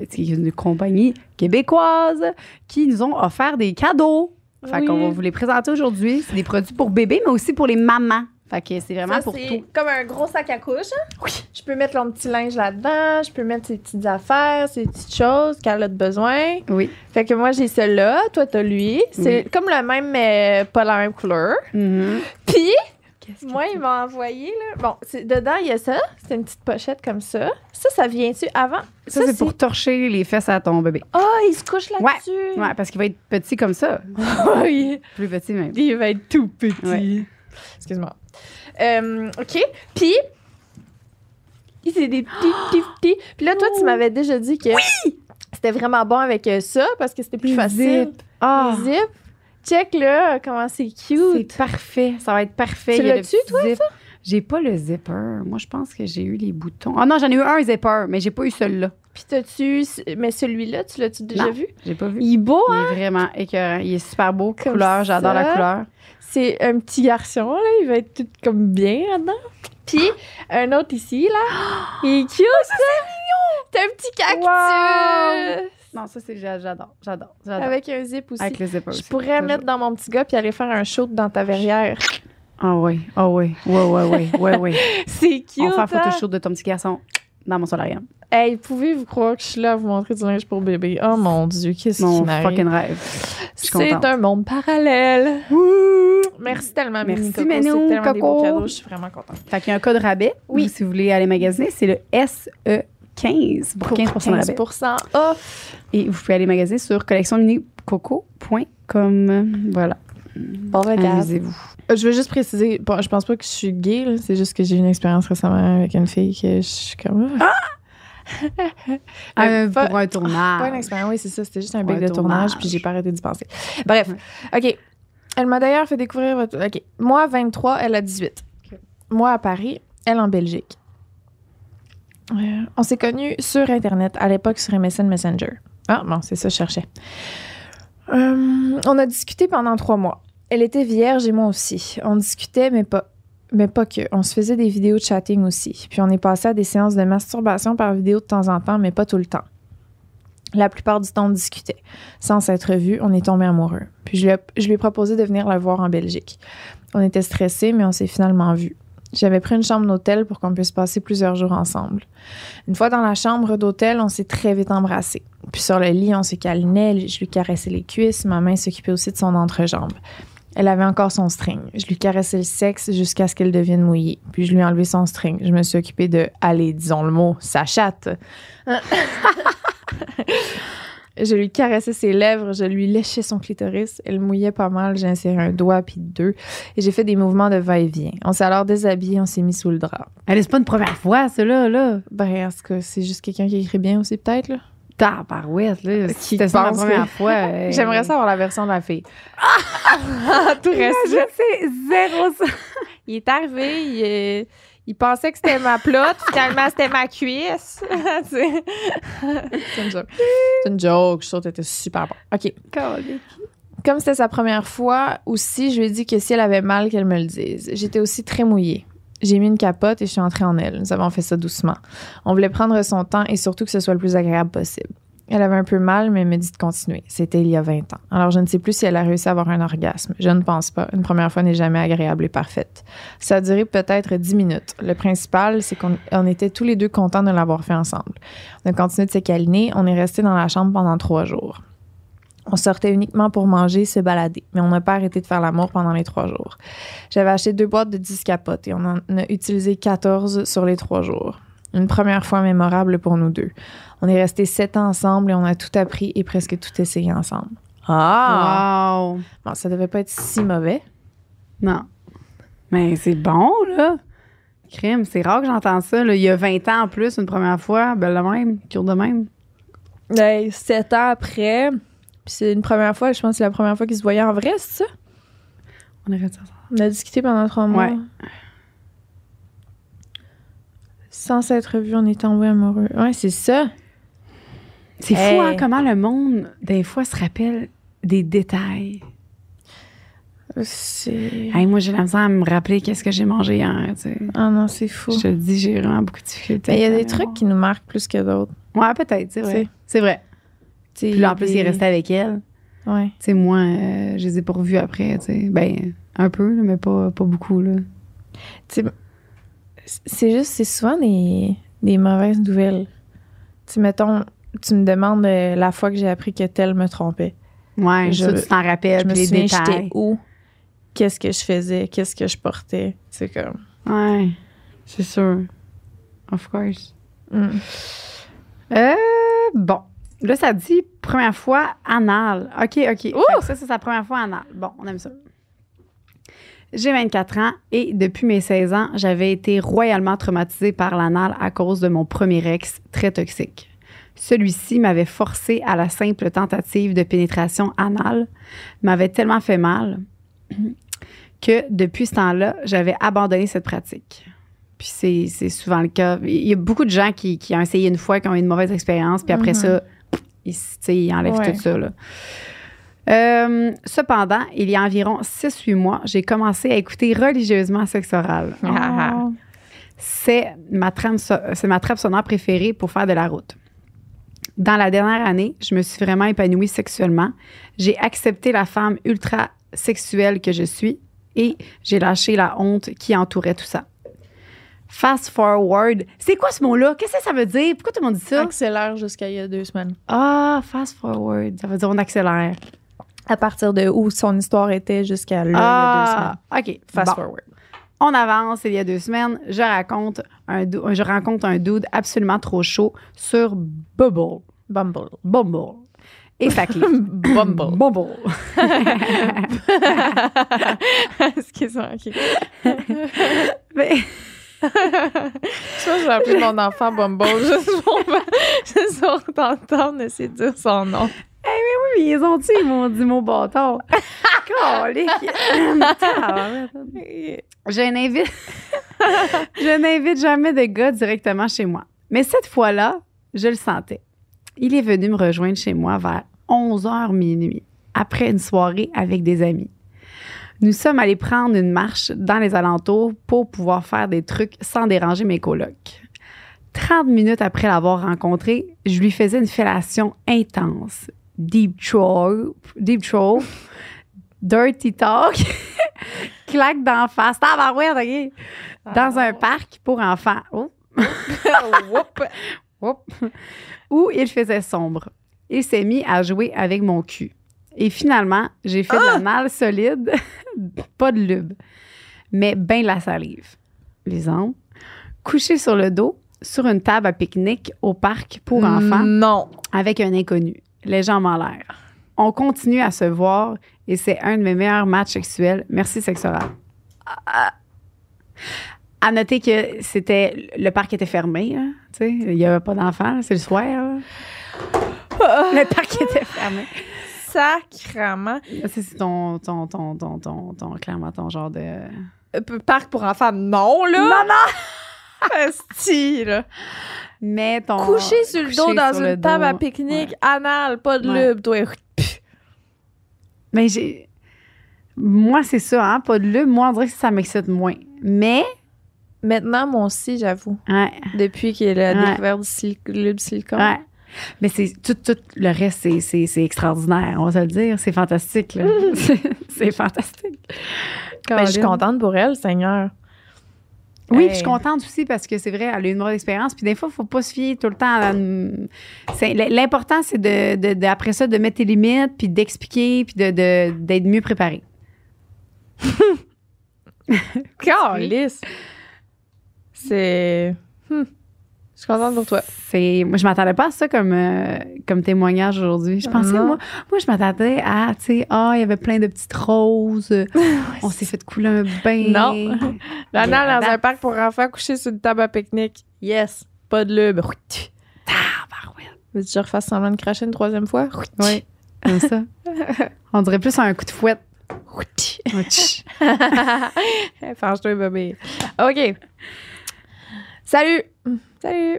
de, qui est une compagnie québécoise, qui nous ont offert des cadeaux. Fait Oui. qu'on va vous les présenter aujourd'hui. C'est des produits pour bébés, mais aussi pour les mamans. Fait que c'est vraiment Ça, pour tout. comme un gros sac à couche. hein? Oui. Je peux mettre mon petit linge là-dedans, je peux mettre ses petites affaires, ses petites choses qu'elle a de besoin. Oui. Fait que moi, j'ai celui-là, toi, t'as lui. C'est Oui. comme le même, mais pas la même couleur. Mhm. Puis, Qu'est-ce moi, il m'a envoyé, là. Bon, c'est- dedans, il y a ça. C'est une petite pochette comme ça. Ça, ça vient-tu avant? Ça, c'est pour torcher les fesses à ton bébé. Ah, il se couche là-dessus. Ouais, parce qu'il va être petit comme ça. Oui. Plus petit même. Il va être tout petit. Ouais. Excuse-moi. Euh, OK. Puis, c'est des petits, petits, petits. Puis là, toi, tu m'avais déjà dit que c'était vraiment bon avec euh, ça parce que c'était plus Les facile. zips. Ah, Les zips. Check là, comment c'est c'est cute. parfait. Ça va être parfait. Tu Il l'as-tu, petit zip. J'ai pas le zipper. Moi, je pense que j'ai eu les boutons. Ah non, j'en ai eu un zipper, mais j'ai pas eu celui-là. Puis t'as-tu. Mais celui-là, tu l'as-tu déjà Non. vu? J'ai pas vu. Il est beau, Il hein? est vraiment écœurant. Il est super beau. Comme couleur, j'adore ça. la couleur. C'est un petit garçon, là. Il va être tout comme bien là-dedans. Puis, un autre ici, là. Il est cute, ça! C'est un petit cactus! Wow! Non, ça, c'est j'adore. J'adore. J'adore. Avec un zip aussi. Avec le zipper. Je pourrais Toujours. mettre dans mon petit gars puis aller faire un shoot dans ta verrière. Ah oui. Ah oui. Ouais, ouais, ouais. Ouais, ouais. C'est cute. On fait un hein? photoshoot de ton petit garçon dans mon solarium. Hey, pouvez-vous croire que je suis là à vous montrer du linge pour bébé? Oh mon Dieu, qu'est-ce Mon qui m'arrive? fucking rêve. C'est un monde parallèle. Merci tellement, Merci, Coco. C'est tellement des beaux Coco. cadeaux. Je suis vraiment contente. Fait qu'il y a un code rabais. Oui. Si vous voulez aller magasiner, c'est le SE15 pour 15 de rabais. 15% off. Et vous pouvez aller magasiner sur collectionminicoco.com. Voilà. Bon, regarde. Amusez-vous. Euh, Je veux juste préciser, bon, je pense pas que je suis gay, c'est juste que j'ai eu une expérience récemment avec une fille que je suis comme... Ah! Euh, pas- pour un tournage. Pas une expérience, oui, c'est ça. C'était juste un Pour bec un de tournage, tournage. puis j'ai pas arrêté d'y penser. Bref, OK. Elle m'a d'ailleurs fait découvrir votre... OK. Moi, 23, elle a 18. Ok. Moi, à Paris, elle en Belgique. On s'est connus sur Internet, à l'époque sur Messenger. Ah, bon, c'est ça, je cherchais. Euh, on a discuté pendant trois mois. Elle était vierge et moi aussi. On discutait, mais pas, mais pas que. On se faisait des vidéos de chatting aussi. Puis on est passé à des séances de masturbation par vidéo de temps en temps, mais pas tout le temps. La plupart du temps, on discutait. Sans s'être vu, on est tombé amoureux. Puis je lui, ai, je lui ai proposé de venir la voir en Belgique. On était stressés, mais on s'est finalement vus. J'avais pris une chambre d'hôtel pour qu'on puisse passer plusieurs jours ensemble. Une fois dans la chambre d'hôtel, on s'est très vite embrassés. Puis sur le lit, on se câlinait, je lui caressais les cuisses, ma main s'occupait aussi de son entrejambe. Elle avait encore son string. Je lui caressais le sexe jusqu'à ce qu'elle devienne mouillée. Puis je lui ai enlevé son string. Je me suis occupée de, allez, disons le mot, sa chatte. je lui caressais ses lèvres, je lui léchais son clitoris. Elle mouillait pas mal. J'ai inséré un doigt puis deux. Et j'ai fait des mouvements de va-et-vient. On s'est alors déshabillé, on s'est mis sous le drap. Elle, c'est pas une première fois, cela, là. Ben, en tout cas, c'est juste quelqu'un qui écrit bien aussi, peut-être, là? Tabarouette, là. Qui C'était la première que- fois. euh, J'aimerais savoir la version de la fille. Tout reste. Je sais, zéro ça. Il est arrivé, il, est- il pensait que c'était ma plotte, finalement c'était ma cuisse. c'est une joke. C'est une joke, je trouve que t'étais super bon. OK. Comme c'était sa première fois aussi, je lui ai dit que si elle avait mal, qu'elle me le dise. J'étais aussi très mouillée. J'ai mis une capote et je suis entrée en elle. Nous avons fait ça doucement. On voulait prendre son temps et surtout que ce soit le plus agréable possible. Elle avait un peu mal, mais elle me dit de continuer. C'était il y a 20 ans. Alors, je ne sais plus si elle a réussi à avoir un orgasme. Je ne pense pas. Une première fois n'est jamais agréable et parfaite. Ça a duré peut-être 10 minutes. Le principal, c'est qu'on on était tous les deux contents de l'avoir fait ensemble. On a continué de se câliner. On est resté dans la chambre pendant trois jours. On sortait uniquement pour manger, se balader, mais on n'a pas arrêté de faire l'amour pendant les trois jours. J'avais acheté deux boîtes de 10 capotes et on en a utilisé 14 sur les trois jours. Une première fois mémorable pour nous deux. On est restés sept ans ensemble et on a tout appris et presque tout essayé ensemble. Ah! Wow. Bon, ça devait pas être si mauvais. Non. Mais c'est bon, là. Crime, c'est rare que j'entends ça. Là. Il y a 20 ans en plus, une première fois. Ben, le même, cure de même. Ben, sept ans après, puis c'est une première fois, je pense que c'est la première fois qu'ils se voyaient en vrai, c'est ça? On est resté ensemble. On a discuté pendant trois mois. Ouais. Sans s'être vu, on est tombé amoureux. Ouais, c'est ça. C'est Hey. fou, hein, comment le monde, des fois, se rappelle des détails. C'est. Hey, moi, j'ai la misère à me rappeler qu'est-ce que j'ai mangé hier. tu sais. Ah non, c'est fou. Je te le dis, j'ai vraiment beaucoup de difficultés. Il y a des trucs qui nous marquent plus que d'autres. Ouais, peut-être, c'est vrai. C'est- vrai. Puis là, en plus, il est resté avec elle. Ouais. Tu sais, moi, euh, je les ai pas revus après, tu sais. Ben, un peu, mais pas, pas beaucoup, là. Tu sais, c'est juste, c'est souvent des, des mauvaises nouvelles. Tu mettons, tu me demandes euh, la fois que j'ai appris que tel me trompait. Ouais, Je- ça, tu t'en rappelles, Je me les souviens, j'étais détails. où, qu'est-ce que je faisais, qu'est-ce que je portais? C'est comme. Ouais, c'est sûr. Of course. hmm. Euh, bon. Là, ça dit première fois anal. OK, OK. Que Ça, c'est sa première fois anal. Bon, on aime ça. J'ai 24 ans et depuis mes 16 ans, j'avais été royalement traumatisée par l'anal à cause de mon premier ex très toxique. Celui-ci m'avait forcé à la simple tentative de pénétration anale, m'avait tellement fait mal que depuis ce temps-là, j'avais abandonné cette pratique. Puis c'est souvent le cas. Il y a beaucoup de gens qui, qui ont essayé une fois, qui ont eu une mauvaise expérience, puis après Mhm. ça, ils, enlèvent Ouais. tout ça. Là. Euh, cependant, il y a environ 6-8 mois, j'ai commencé à écouter religieusement Sexe oral. Ah. Oh. C'est ma, trame so- c'est ma trappe sonore préférée pour faire de la route. Dans la dernière année, je me suis vraiment épanouie sexuellement. J'ai accepté la femme ultra sexuelle que je suis et j'ai lâché la honte qui entourait tout ça. Fast forward. C'est quoi ce mot-là? Qu'est-ce que ça veut dire? Pourquoi tout le monde dit ça? Accélère jusqu'à il y a deux semaines. Ah, fast forward. Ça veut dire on accélère. À partir de où son histoire était jusqu'à là, il y a Ah, OK. deux semaines. Fast Bon. forward. On avance, il y a deux semaines, je raconte un je rencontre un dude absolument trop chaud sur Bubble. Bumble. Bumble. Et ça clique. Bumble. Bumble. Excuse-moi, ok. Mais- Ça, je vais appeler mon enfant Bumble juste pour, juste pour t'entendre essayer de dire son nom. Oui, ils ont dit, ils m'ont dit mon bâtard? Je n'invite, je n'invite jamais de gars directement chez moi. Mais cette fois-là, je le sentais. Il est venu me rejoindre chez moi vers 11h minuit, après une soirée avec des amis. Nous sommes allés prendre une marche dans les alentours pour pouvoir faire des trucs sans déranger mes colocs. 30 minutes après l'avoir rencontré, je lui faisais une fellation intense. Deep throat, deep throat, dirty talk, claque d'en face, tabarouette, OK? Dans un parc pour enfants. Oh. Où il faisait sombre. Il s'est mis à jouer avec mon cul. Et finalement, j'ai fait de l'anal solide, pas de lube, mais ben de la salive. Lisande. Couché sur le dos, sur une table à pique-nique au parc pour enfants, Non. avec un inconnu, les jambes en l'air. On continue à se voir et c'est un de mes meilleurs matchs sexuels. Merci, Sexoral. À noter que c'était le parc était fermé, là, tu sais, il n'y avait pas d'enfants, c'est le soir. là. Le parc était fermé. Sacrement. C'est ton, ton, ton, ton, ton, ton, clairement ton genre de. Euh, Parc pour enfants, non, là. Non, non! Asti, là. Mais ton. Couché sur le dos dans sur une le table à pique-nique, anal, pas de Ouais. lube, toi. Mais j'ai. Moi, c'est ça, hein, pas de lube. Moi, on dirait que ça m'excite moins. Mais. Maintenant, moi aussi, j'avoue. Ouais. Depuis qu'il a Ouais. découvert du sil- lube silicone. Ouais. Mais c'est tout, tout le reste, c'est, c'est, c'est extraordinaire, on va se le dire. C'est fantastique, là. c'est, fantastique. Ben, je suis contente pour elle, Seigneur. Oui, puis je suis contente aussi parce que c'est vrai, elle a eu une mauvaise expérience. Puis des fois, il ne faut pas se fier tout le temps à L'important, c'est de, de- de- après ça, de mettre tes limites, puis d'expliquer, puis de, de- d'être mieux préparé. Calice. C'est. Hmm. Je suis contente pour toi. C'est, moi, je m'attendais pas à ça comme, euh, comme témoignage aujourd'hui. Je pensais, moi, moi, je m'attendais à, tu sais, ah, il y avait plein de petites roses. On s'est fait couler un bain. Non. L'anal dans Là, un parc pour enfants couché sur une table à pique-nique. Yes. Pas de lube. Veux-tu que je refasse semblant de cracher une troisième fois? Oui, comme ça. On dirait plus un coup de fouette. Fange-toi, bébé. OK. Salut! Salut.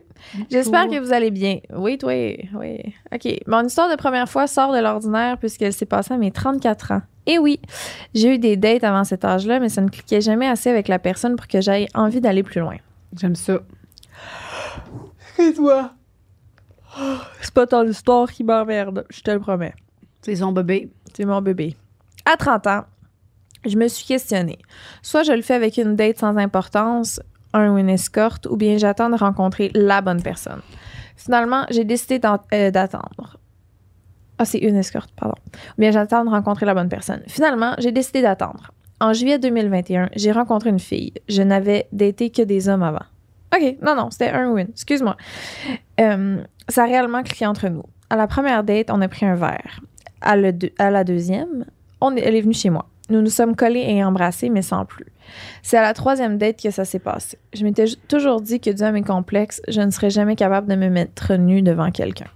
J'espère que vous allez bien. Oui, toi, oui. OK. Mon histoire de première fois sort de l'ordinaire puisqu'elle s'est passée à mes 34 ans. Et oui, j'ai eu des dates avant cet âge-là, mais ça ne cliquait jamais assez avec la personne pour que j'aie envie d'aller plus loin. J'aime ça. Et toi? C'est pas ton histoire qui m'emmerde, je te le promets. C'est son bébé. C'est mon bébé. À 30 ans, je me suis questionnée. Soit je le fais avec une date sans importance, un ou une escorte, ou bien j'attends de rencontrer la bonne personne. Finalement, j'ai décidé euh, d'attendre. Ah, c'est une escorte, pardon. Ou bien j'attends de rencontrer la bonne personne. Finalement, j'ai décidé d'attendre. En juillet 2021, j'ai rencontré une fille. Je n'avais daté que des hommes avant. OK, non, non, c'était un une. Excuse-moi. Euh, ça a réellement cliqué entre nous. À la première date, on a pris un verre. À la deuxième, on est- elle est venue chez moi. Nous nous sommes collés et embrassés, mais sans plus. C'est à la troisième date que ça s'est passé. Je m'étais toujours dit que dû à mes complexes, je ne serais jamais capable de me mettre nue devant quelqu'un.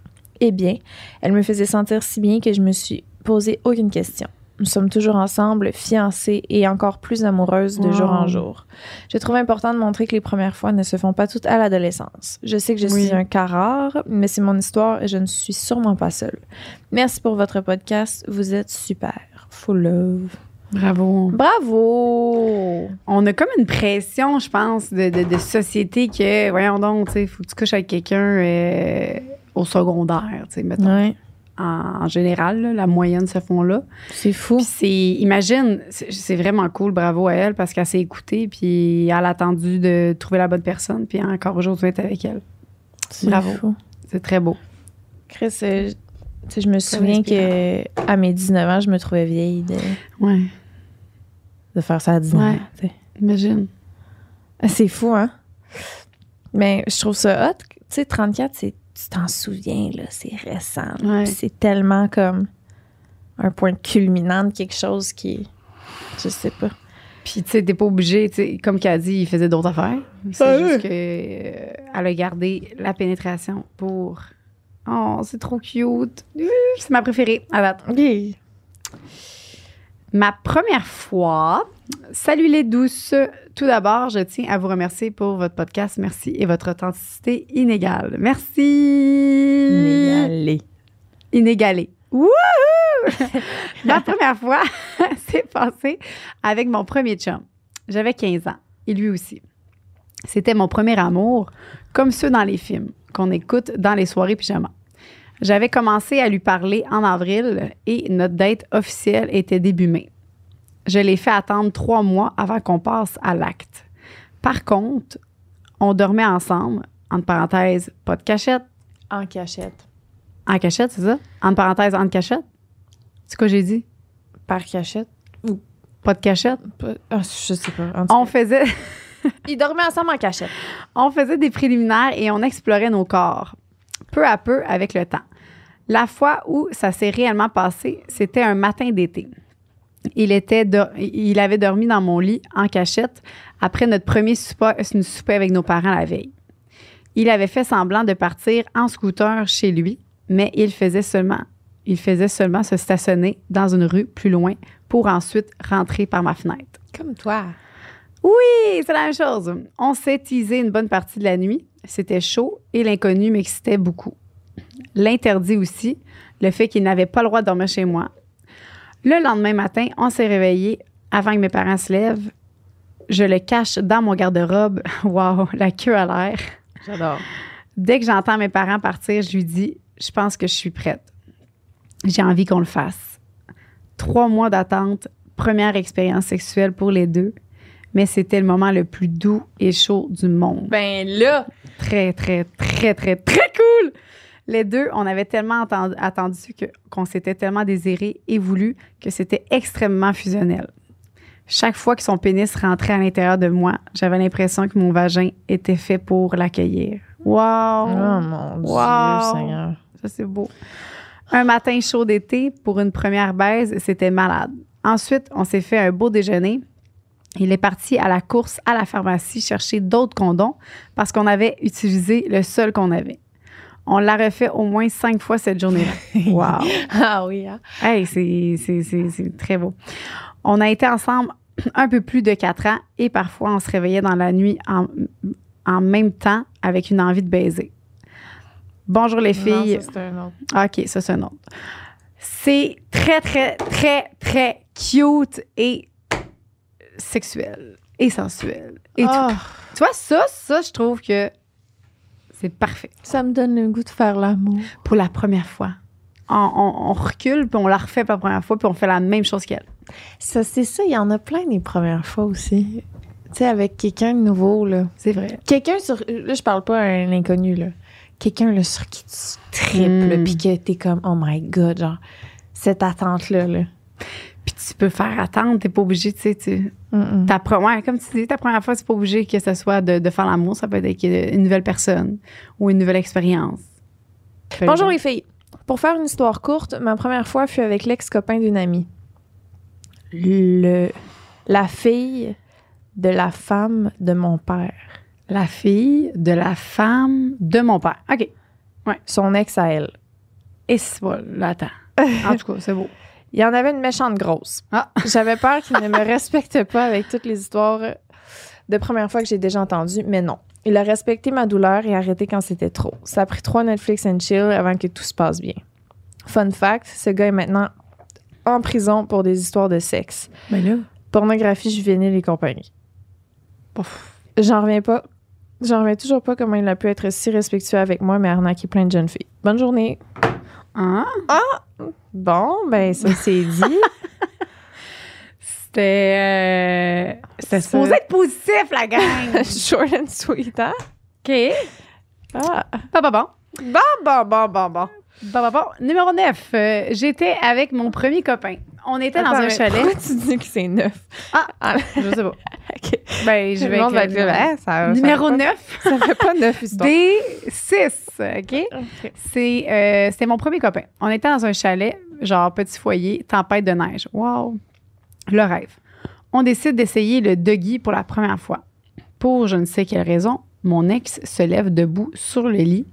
Eh bien, elle me faisait sentir si bien que je me suis posé aucune question. Nous sommes toujours ensemble, fiancés et encore plus amoureuses de jour en jour. Je trouve important de montrer que les premières fois ne se font pas toutes à l'adolescence. Je sais que je Oui. suis un cas rare, mais c'est mon histoire et je ne suis sûrement pas seule. Merci pour votre podcast. Vous êtes super. Full love. Bravo. Bravo! On a comme une pression, je pense, de, de, de société que, voyons donc, tu sais, faut que tu couches avec quelqu'un euh, au secondaire, tu sais, mettons. Ouais, En, en général, là, la moyenne se font là. c'est fou. C'est, imagine, c'est vraiment cool, bravo à elle, parce qu'elle s'est écoutée, puis elle a attendu de trouver la bonne personne, puis encore aujourd'hui, est avec elle. C'est Bravo. fou. C'est très beau. Chris, euh, tu je me souviens que à mes 19 ans, je me trouvais vieille de, Ouais, de faire ça à 19 Ouais. ans. tu sais. imagine. Ah, C'est fou, hein? Mais je trouve ça hot. Tu sais, 34, c'est, tu t'en souviens, là, c'est récent. Ouais. Puis C'est tellement comme un point culminant de quelque chose qui. Je sais pas. Puis, tu sais, t'es pas obligé, tu sais, comme qu'elle dit, il faisait d'autres affaires. C'est Ah juste oui. que euh, elle a gardé la pénétration pour. Oh, c'est trop cute. C'est ma préférée à date. Ma première fois. Salut les douces. Tout d'abord, je tiens à vous remercier pour votre podcast. Merci et votre authenticité inégale. Merci. Inégalé. Inégalée. Wouhou! Ma première fois s'est passée avec mon premier chum. J'avais 15 ans et lui aussi. C'était mon premier amour, comme ceux dans les films qu'on écoute dans les soirées pyjama. J'avais commencé à lui parler en avril et notre date officielle était début mai. Je l'ai fait attendre trois mois avant qu'on passe à l'acte. Par contre, on dormait ensemble, entre parenthèses, pas de cachette, En cachette. en cachette, c'est ça? Entre parenthèses, en cachette? C'est quoi j'ai dit? Par cachette? Pas de cachette? Ah, je sais pas. On faisait, Ils dormaient ensemble en cachette. on faisait des préliminaires et on explorait nos corps, peu à peu avec le temps. La fois où ça s'est réellement passé, c'était un matin d'été. Il, était do- il avait dormi dans mon lit en cachette après notre premier souper avec nos parents la veille. Il avait fait semblant de partir en scooter chez lui, mais il faisait seulement, il faisait seulement se stationner dans une rue plus loin pour ensuite rentrer par ma fenêtre. Comme toi. Oui, c'est la même chose. On s'est teasé une bonne partie de la nuit. C'était chaud et l'inconnu m'excitait beaucoup. L'interdit aussi, le fait qu'il n'avait pas le droit de dormir chez moi. Le lendemain matin, on s'est réveillé avant que mes parents se lèvent. Je le cache dans mon garde-robe. Wow, la queue à l'air. J'adore. Dès que j'entends mes parents partir, je lui dis Je pense que je suis prête. J'ai envie qu'on le fasse. Trois mois d'attente, première expérience sexuelle pour les deux, mais c'était le moment le plus doux et chaud du monde. Ben là, Très, très, très, très, très cool! Les deux, on avait tellement attendu, attendu que, qu'on s'était tellement désiré et voulu que c'était extrêmement fusionnel. Chaque fois que son pénis rentrait à l'intérieur de moi, j'avais l'impression que mon vagin était fait pour l'accueillir. Wow! oh mon Dieu, Wow. Seigneur. Ça, c'est beau. Un matin chaud d'été, pour une première baise, c'était malade. Ensuite, on s'est fait un beau déjeuner. Il est parti à la course à la pharmacie chercher d'autres condoms parce qu'on avait utilisé le seul qu'on avait. On l'a refait au moins cinq fois cette journée-là. Wow! Ah oui, hein? Hey, c'est, très beau. On a été ensemble un peu plus de quatre ans et parfois on se réveillait dans la nuit en, en même temps avec une envie de baiser. Bonjour les filles. Non, ça, c'est un autre. OK, ça, c'est un autre. C'est très, très, très, très cute et sexuel et sensuel. Et Ah, tout. Tu vois, ça, ça, je trouve que c'est parfait ça me donne le goût de faire l'amour. pour la première fois. On, on- on recule, puis on la refait pour la première fois, puis on fait la même chose qu'elle. Ça, c'est ça, il y en a plein des premières fois aussi. Tu sais, avec quelqu'un de nouveau, là. C'est vrai. Quelqu'un sur. Là, je parle pas à un inconnu, là. Quelqu'un, là, sur qui tu triples, là, Mm. puis que t'es comme, oh my god, genre, cette attente-là, là. Puis tu peux faire attendre, t'es pas obligé, tu sais, tu... Ta pre- ouais, comme tu dis, ta première fois, c'est pas obligé que ce soit de, de faire l'amour. Ça peut être avec une nouvelle personne ou une nouvelle expérience. Bonjour les filles. Pour faire une histoire courte, ma première fois fut avec l'ex-copain d'une amie. Le, la fille de la femme de mon père. La fille de la femme de mon père. OK. Son ex à elle. Et c'est pas, là, attends. En tout cas, c'est beau. Il y en avait une méchante grosse. Ah. J'avais peur qu'il ne me respecte pas avec toutes les histoires de première fois que j'ai déjà entendues, mais non. Il a respecté ma douleur et arrêté quand c'était trop. Ça a pris trois Netflix and chill avant que tout se passe bien. Fun fact, ce gars est maintenant en prison pour des histoires de sexe, Mais là, pornographie juvénile et compagnie. J'en reviens pas. J'en reviens toujours pas comment il a pu être si respectueux avec moi, mais arnaquer plein de jeunes filles. Bonne journée. Hein? Bon, ben ça c'est dit. C'était. euh, C'était supposé être positif, la gang. Short and sweet, hein? OK. Ah. Pas, pas bon. Bon, bon, bon, bon, bon. Bon, bon, bon. Numéro 9. J'étais avec mon premier copain. On était dans un chalet. Pourquoi tu dis que c'est neuf? Ah. Ah, Je sais pas. ok. Ben, je vais va là, hein, ça- Numéro ça fait 9. pas- Ça fait pas neuf histoires. D6. OK? Ok. C'est euh, c'était mon premier copain. On était dans un chalet, genre petit foyer, tempête de neige. Wow! Le rêve. On décide d'essayer le doggy pour la première fois. Pour je ne sais quelle raison, mon ex se lève debout sur le lit,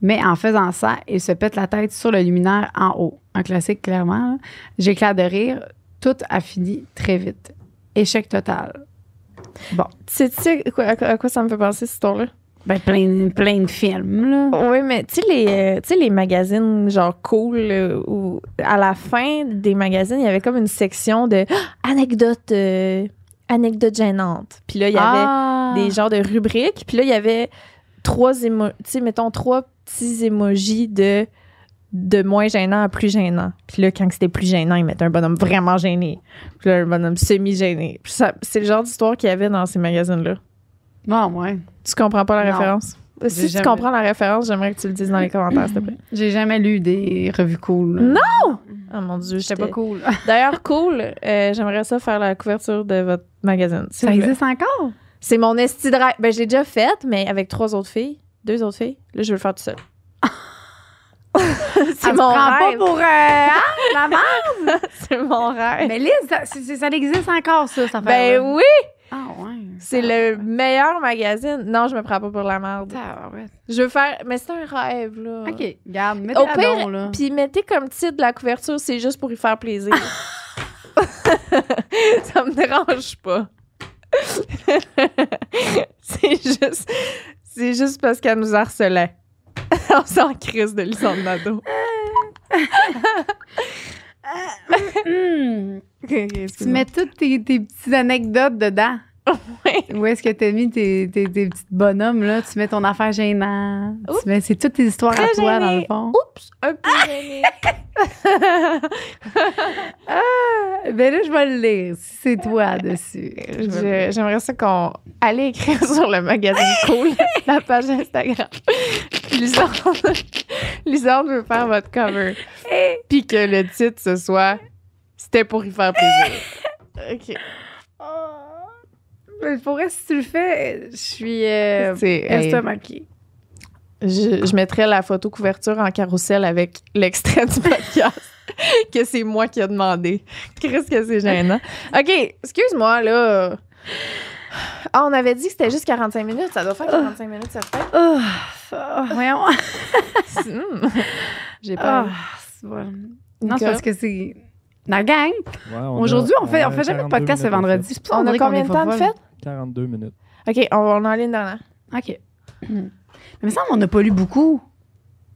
mais en faisant ça, il se pète la tête sur le luminaire en haut. Un classique, clairement. J'éclate de rire. Tout a fini très vite. Échec total. Bon. Tu sais- tu sais quoi- à quoi- ça me fait penser, cette histoire-là? Ben, plein, plein de films, là. Oui, mais tu sais, les, euh, les magazines genre cool, euh, où à la fin des magazines, il y avait comme une section de Ah, anecdotes, euh, anecdotes gênantes. Puis là, il y avait Ah! des genres de rubriques. Puis là, il y avait trois émo- tu sais, mettons, trois petits émojis de, de moins gênant à plus gênant. Puis là, quand c'était plus gênant, ils mettaient un bonhomme vraiment gêné. Puis là, un bonhomme semi-gêné. Puis ça- c'est le genre d'histoire qu'il y avait dans ces magazines-là. Bon, ouais. Tu comprends pas la Non. référence? Si tu comprends la référence, j'aimerais que tu le dises dans les commentaires, s'il te plaît. J'ai jamais lu des revues cool. Non! Oh mon Dieu, J'étais pas cool. D'ailleurs, cool, euh, j'aimerais ça faire la couverture de votre magazine. Ça existe encore? C'est mon esti de rêve. Ben, je l'ai déjà faite, mais avec trois autres filles. Deux autres filles. Là, je veux le faire tout seul. c'est mon prend pas rêve. pour euh, hein, la merde. C'est mon rêve. Mais Liz, ça, existe encore, ça, ça Ben oui! Ah, ouais. C'est le meilleur magazine. Non, je me prends pas pour la merde. Je veux faire. Mais c'est un rêve, là. OK, regarde, Au mettez la pire, don, là. Puis mettez comme titre de la couverture, c'est juste pour y faire plaisir. ça me dérange pas. c'est juste. C'est juste parce qu'elle nous harcelait. On s'en crise de Lisande Nadeau. Ok, tu mets toutes tes, tes petites anecdotes dedans. Où est-ce que t'as mis tes, tes, tes petits bonhommes, là? Tu mets ton affaire gênante. Tu c'est toutes tes histoires à toi, dans le fond. Oups, un peu gênée. Ah, ben là, je vais le lire, si c'est toi dessus. J'aimerais ça qu'on allait écrire sur le magazine Cool, la page Instagram. Lisande, Lisande veut faire votre cover. Puis que le titre, ce soit C'était pour y faire plaisir. OK. Mais pour vrai, si tu le fais, je suis euh, C'est- estomaquée. je, je mettrais la photo couverture en carrousel avec l'extrait du podcast que c'est moi qui a demandé. Qu'est-ce que c'est gênant. OK, excuse-moi, là. Ah, on avait dit que c'était juste 45 minutes. Ça doit faire 45 minutes, ça fait. Oh, ça, voyons. Hmm. J'ai pas. Ah, c'est bon. Non, c'est parce que c'est. La gang, Ouais, on aujourd'hui, on fait, on fait jamais de 42 podcast de vendredi. C'est pour ça On qu'on a combien de temps de fête? 42 minutes. OK, on, on en a une dernière. OK. Mais il me semble qu'on n'a pas lu beaucoup.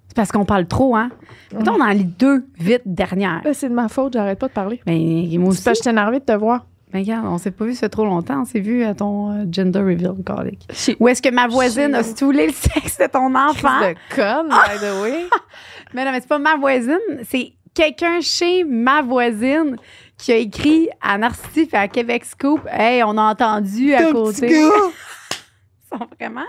C'est parce qu'on parle trop, hein? Mettons, on en lit deux vite dernières. Là, c'est de ma faute, j'arrête pas de parler. Ben, moi aussi. C'est parce que je suis énervée de te voir. Ben, regarde, on s'est pas vu ça fait trop longtemps. On s'est vu à ton euh, gender reveal, colique. Ou est-ce que ma voisine a stoulé le sexe de ton enfant? De conne, by the way. Mais non, mais c'est pas ma voisine. C'est quelqu'un chez ma voisine qui a écrit à Narcisse et à Québec Scoop. Hey, on a entendu à côté. Ils sont vraiment.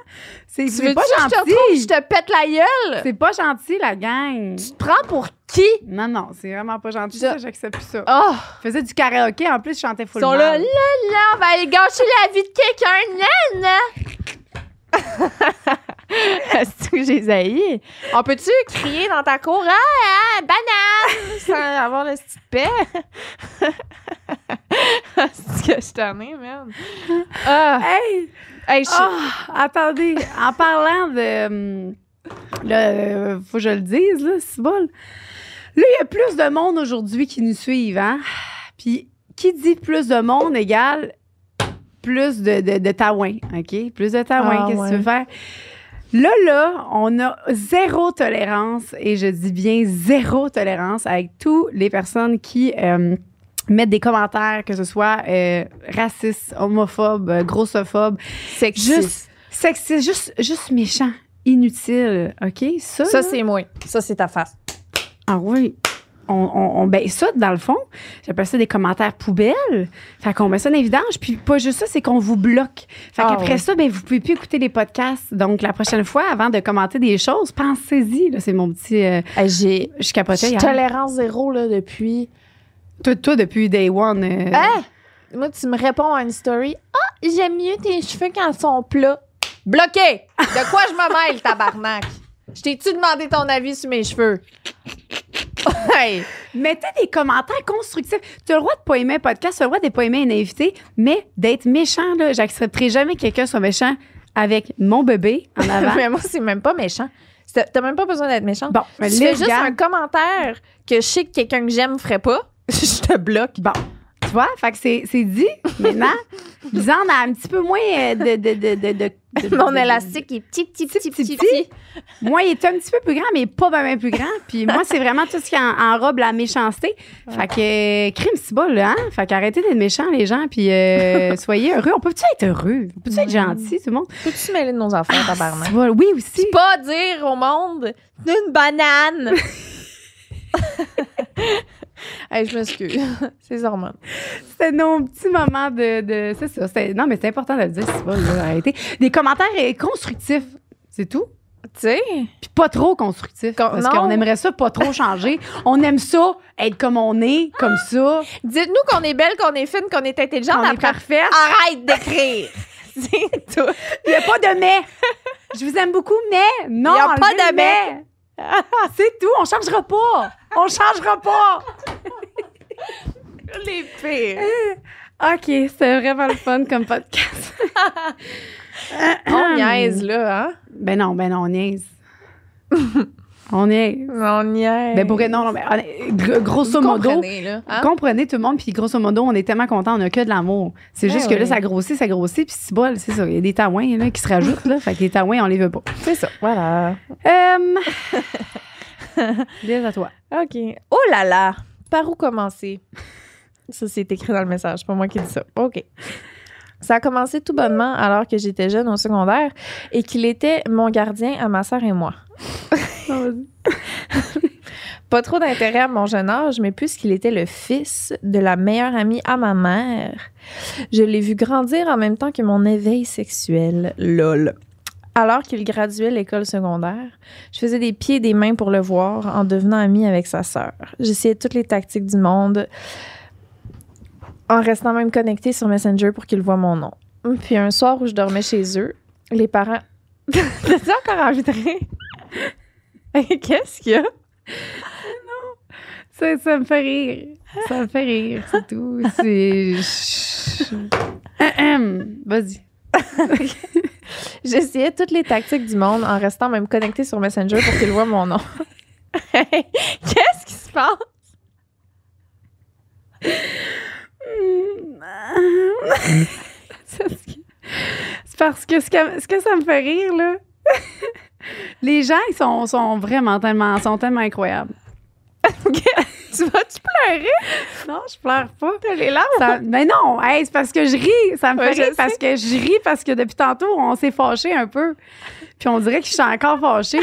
C'est Tu c'est veux pas que je te gentil. je te pète la gueule? C'est pas gentil, la gang. Tu te prends pour qui? Non, non, c'est vraiment pas gentil. Ça- Ça, j'accepte plus ça. Oh! Je faisais du karaoké, en plus, je chantais full Ils sont là, là, là, on va aller gâcher la vie de quelqu'un, nan, j'ai zaï? On peut-tu crier dans ta cour, ah, ah, banane, sans avoir le petit paix? Est-ce que je t'en ai, man? Ah, Hey! hey, je Ah, attendez, en parlant de. hum, Là, faut que je le dise, là, c'est bon. Là, il y a plus de monde aujourd'hui qui nous suivent, hein? Puis, qui dit plus de monde égale plus de, de, de taouin, OK? Plus de taouin, Ah, qu'est-ce que ouais. tu veux faire? Là, là, on a zéro tolérance, et je dis bien zéro tolérance avec toutes les personnes qui euh, mettent des commentaires, que ce soit euh, racistes, homophobes, euh, grossophobes, sexiste. juste sexiste, juste, juste méchant, inutile, OK? Ça, c'est moi. Ça, c'est ta face. ah oui. On, on, on- ben ça, dans le fond, j'appelle ça des commentaires poubelles. Fait qu'on met ça en évidence. Puis pas juste ça, c'est qu'on vous bloque. Fait Ah qu'après ouais. ça, ben vous pouvez plus écouter les podcasts. Donc la prochaine fois, avant de commenter des choses, pensez-y. Là, c'est mon petit. euh, Hey, j'ai je capotais j'ai tolérance zéro là, depuis. Toi, toi, depuis day one. euh, Hein? Moi, tu me réponds à une story. Ah, j'aime mieux tes cheveux quand ils sont plats. Bloqué! De quoi je me mêle, tabarnak? Je t'ai-tu demandé ton avis sur mes cheveux? hey! Mettez des commentaires constructifs. Tu as le droit de pas aimer un podcast, tu as le droit de pas aimer un invité, mais d'être méchant, là, j'accepterai jamais que quelqu'un soit méchant avec mon bébé en avant. mais moi, c'est même pas méchant. C'est- T'as même pas besoin d'être méchant. bon, tu fais juste un commentaire que je sais que quelqu'un que j'aime ferait pas. je te bloque. Bon, tu vois, fait que c'est, c'est dit. Maintenant, Lisanne a un petit peu moins euh, de... de, de, de, Mon élastique est petit, petit, petit, Petit, petit. Moi, il est un petit peu plus grand, mais pas bien plus grand. Puis moi, c'est vraiment tout ce qui en- enrobe la méchanceté. Fait que, crime, c'est bas, là, hein? Fait qu'arrêtez d'être méchants, les gens, puis euh, soyez heureux. On peut-tu être heureux? On peut-tu être gentil, tout le monde? Peux-tu mêler de nos affaires, tabarnak? Tu vois, oui, aussi. pas dire au monde une banane. hey, je m'excuse. C'est les hormones. C'était nos petits moments de. de c'est ça. non, mais c'est important de le dire, c'est pas, là, arrêtez. Des commentaires euh, constructifs, c'est tout? Tu sais? Puis pas trop constructifs. Con- parce non. qu'on aimerait ça pas trop changer. on aime ça, être comme on est, comme ça. Dites-nous qu'on est belle, qu'on est fine, qu'on est intelligente. On est après, parfait. arrête d'écrire. C'est tout. Il n'y a pas de mais. Je vous aime beaucoup, mais non, Il y a pas de mais. C'est tout, on changera pas. On changera pas. Les pires. OK, c'était vraiment le fun comme podcast. On niaise, là, hein? Ben non, ben non, on niaise. on niaise. On niaise. Ben pour non, non, mais grosso Vous modo, comprenez, là, hein? comprenez tout le monde, puis grosso modo, on est tellement contents, on a que de l'amour. C'est Ben juste que là, ça grossit, ça grossit, puis c'est bol, c'est ça. Il y a des taouins là, qui se rajoutent, là. Fait que les taouins, on les veut pas. C'est ça. Voilà. Euh... Lise à toi. OK. Oh là là! Par où commencer? Ça, c'est écrit dans le message, c'est pas moi qui dis ça. OK. Ça a commencé tout bonnement alors que j'étais jeune au secondaire et qu'il était mon gardien à ma sœur et moi. Pas trop d'intérêt à mon jeune âge, mais puisqu'il était le fils de la meilleure amie à ma mère, je l'ai vu grandir en même temps que mon éveil sexuel. Lol. Alors qu'il graduait l'école secondaire, je faisais des pieds et des mains pour le voir en devenant amie avec sa sœur. J'essayais toutes les tactiques du monde en restant même connectée sur Messenger pour qu'il voit mon nom. Puis un soir où je dormais chez eux, les parents... T'as-tu encore envie de rire? Qu'est-ce qu'il y a? Ça, ça me fait rire. Ça me fait rire, c'est tout. C'est. Vas-y. J'essayais toutes les tactiques du monde en restant même connectée sur Messenger pour qu'il voit mon nom. Qu'est-ce qui se passe? C'est parce que- ce, que ce que ça me fait rire, là, les gens, ils sont, sont vraiment tellement, sont tellement incroyables. Tu vas-tu pleurer? Non, je pleure pas. T'as les larmes? Ça- mais non, hey, c'est parce que je ris. Ça me Ouais, fait rire parce que je ris parce que depuis tantôt, on s'est fâché un peu. Puis on dirait que je suis encore fâchée.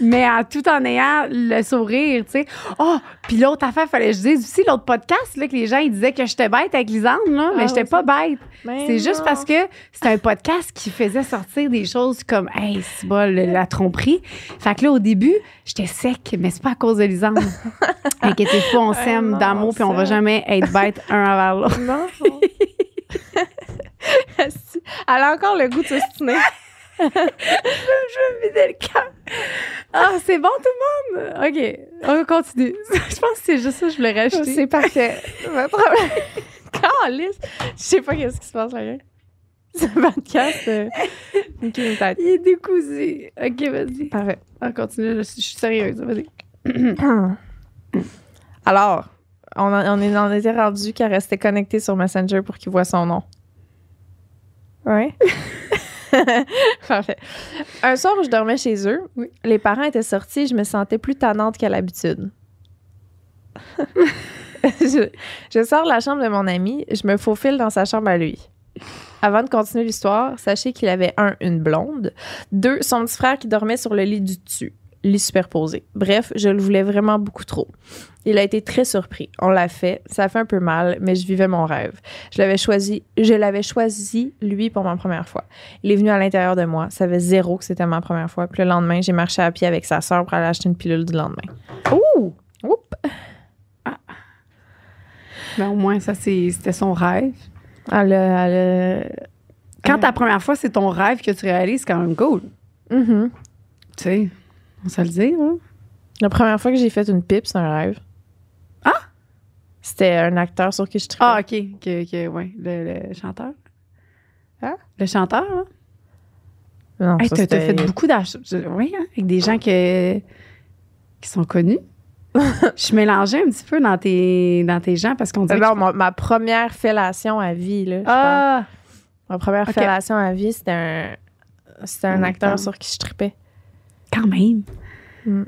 Mais en, tout en ayant le sourire, tu sais. Oh, puis l'autre affaire, fallait que je dise aussi, l'autre podcast, là, que les gens, ils disaient que j'étais bête avec Lisande, là, mais Ah, j'étais oui, pas bête. Ben C'est juste parce que c'est un podcast qui faisait sortir des choses comme, hey, c'est bol, la tromperie. Fait que là, au début, j'étais sec, mais c'est pas à cause de Lisande. Inquiétez-vous, on Ouais, s'aime d'amour, puis on va jamais être bête un envers l'autre. Non. Elle a encore le goût de s'ostiner. je me vider le cœur. Ah, c'est bon tout le monde? OK, on continue. je pense que c'est juste ça que je voulais rajouter. C'est parfait. Pas de problème. Calice. Je sais pas qu'est-ce qui se passe là. Ce podcast. Euh, ok, une tête. Il est décousu. OK, vas-y. Parfait. On continue, je suis je suis sérieuse. Vas-y. Alors, on, a- on, est, on était rendu qu'elle restait connectée sur Messenger pour qu'il voit son nom. Oui. Parfait. Un soir où je dormais chez eux, Oui. les parents étaient sortis et je me sentais plus tannante qu'à l'habitude. je, je sors de la chambre de mon ami, je me faufile dans sa chambre à lui. Avant de continuer l'histoire, sachez qu'il avait un, une blonde, deux, son petit frère qui dormait sur le lit du dessus, lit superposé. Bref, je le voulais vraiment beaucoup trop. Il a été très surpris. On l'a fait. Ça a fait un peu mal, mais je vivais mon rêve. Je l'avais choisi, je l'avais choisi, lui, pour ma première fois. Il est venu à l'intérieur de moi. Ça fait zéro que c'était ma première fois. Puis le lendemain, j'ai marché à pied avec sa sœur pour aller acheter une pilule du lendemain. Ouh! Oups! Ben, au moins, ça, c'est- c'était son rêve. Elle a- elle Quand ta première fois, c'est ton rêve que tu réalises, c'est quand même cool. Mhm. Tu sais, on se le dit, hein? La première fois que j'ai fait une pipe, c'est un rêve. Ah? C'était un acteur sur qui je trippais. Ah, OK. Que, ouais, le, le chanteur. Hein? Le chanteur, là. Non, Hey, ça, t'as, t'as fait beaucoup d'achats. Oui, hein, avec des gens que, qui sont connus. Je suis mélangée un petit peu dans tes, dans tes gens parce qu'on dirait. Non, que- ma, ma première fellation à vie, là. je ah! Ma première fellation à vie, c'était un, c'était un Un acteur acteur. sur qui je tripais. Quand même. Mm.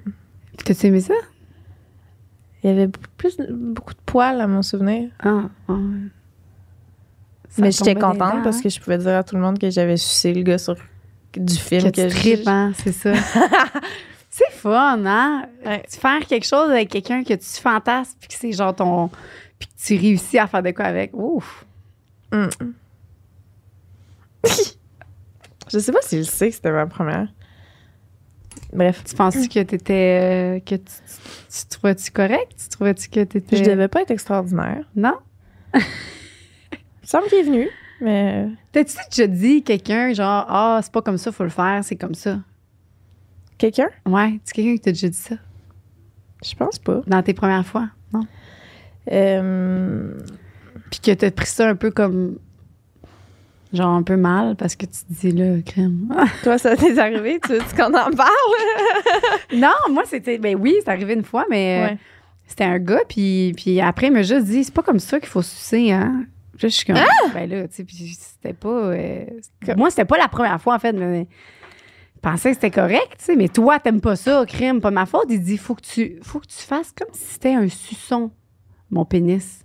T'as-tu aimé ça? Il y avait beaucoup plus, beaucoup de poils à mon souvenir. Ah. Ça Mais j'étais contente dents, parce hein? que je pouvais dire à tout le monde que j'avais sucé le gars sur du film que que, je- hein, c'est ça. c'est fun, hein? Ouais. Tu Faire quelque chose avec quelqu'un que tu fantasmes, puis que c'est genre ton. Puis que tu réussis à faire de quoi avec. Ouf! Mm. je sais pas si je sais que c'était ma première. Bref. Tu penses que t'étais. euh, que tu, tu, tu trouvais-tu correct? Tu trouvais-tu que t'étais. Je devais pas être extraordinaire. Non? Il me semble qu'il est venu, mais T'as-tu déjà dit quelqu'un, genre, ah, c'est pas comme ça, faut le faire, c'est comme ça? quelqu'un? Ouais, tu quelqu'un qui t'a déjà dit ça? Je pense pas. Dans tes premières fois? Non? Euh, Puis que t'as pris ça un peu comme. Genre un peu mal parce que tu te dis là, crème. toi, ça t'est arrivé? Tu veux qu'on en parle? non, moi, c'était. Ben oui, c'est arrivé une fois, mais euh, c'était un gars, puis, puis après, il m'a juste dit, c'est pas comme ça qu'il faut sucer, hein? Puis là, je suis comme, ben là, tu sais, puis c'était pas. euh, moi, c'était pas la première fois, en fait, mais. Je pensais que c'était correct, tu sais, mais toi, t'aimes pas ça, crime, pas ma faute. Il dit, faut que tu, faut que tu fasses comme si c'était un suçon, mon pénis.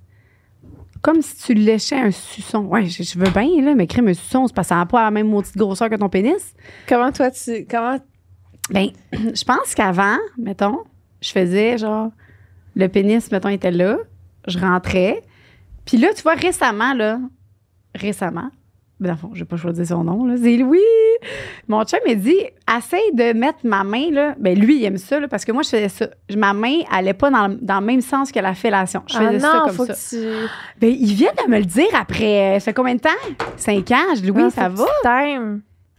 Comme si tu léchais un suçon. Ouais, je, je veux bien, là, mais un suçon, c'est parce que ça n'a pas la même maudite grosseur que ton pénis. Comment toi, tu. Comment? Ben, je pense qu'avant, mettons, je faisais genre, le pénis, mettons, était là, je rentrais. Puis là, tu vois, récemment, là, récemment, dans le fond, je vais pas choisir son nom, là, c'est Louis. Mon chum m'a dit, essaye de mettre ma main, là. Ben, lui, il aime ça, là, parce que moi, je faisais ça. Ma main allait pas dans, le- dans le même sens que la fellation. Je faisais ah ça non, comme faut ça. que tu. Ben, il vient de me le dire après, ça fait combien de temps? Cinq ans? Je dis, Louis, Ah, ça va?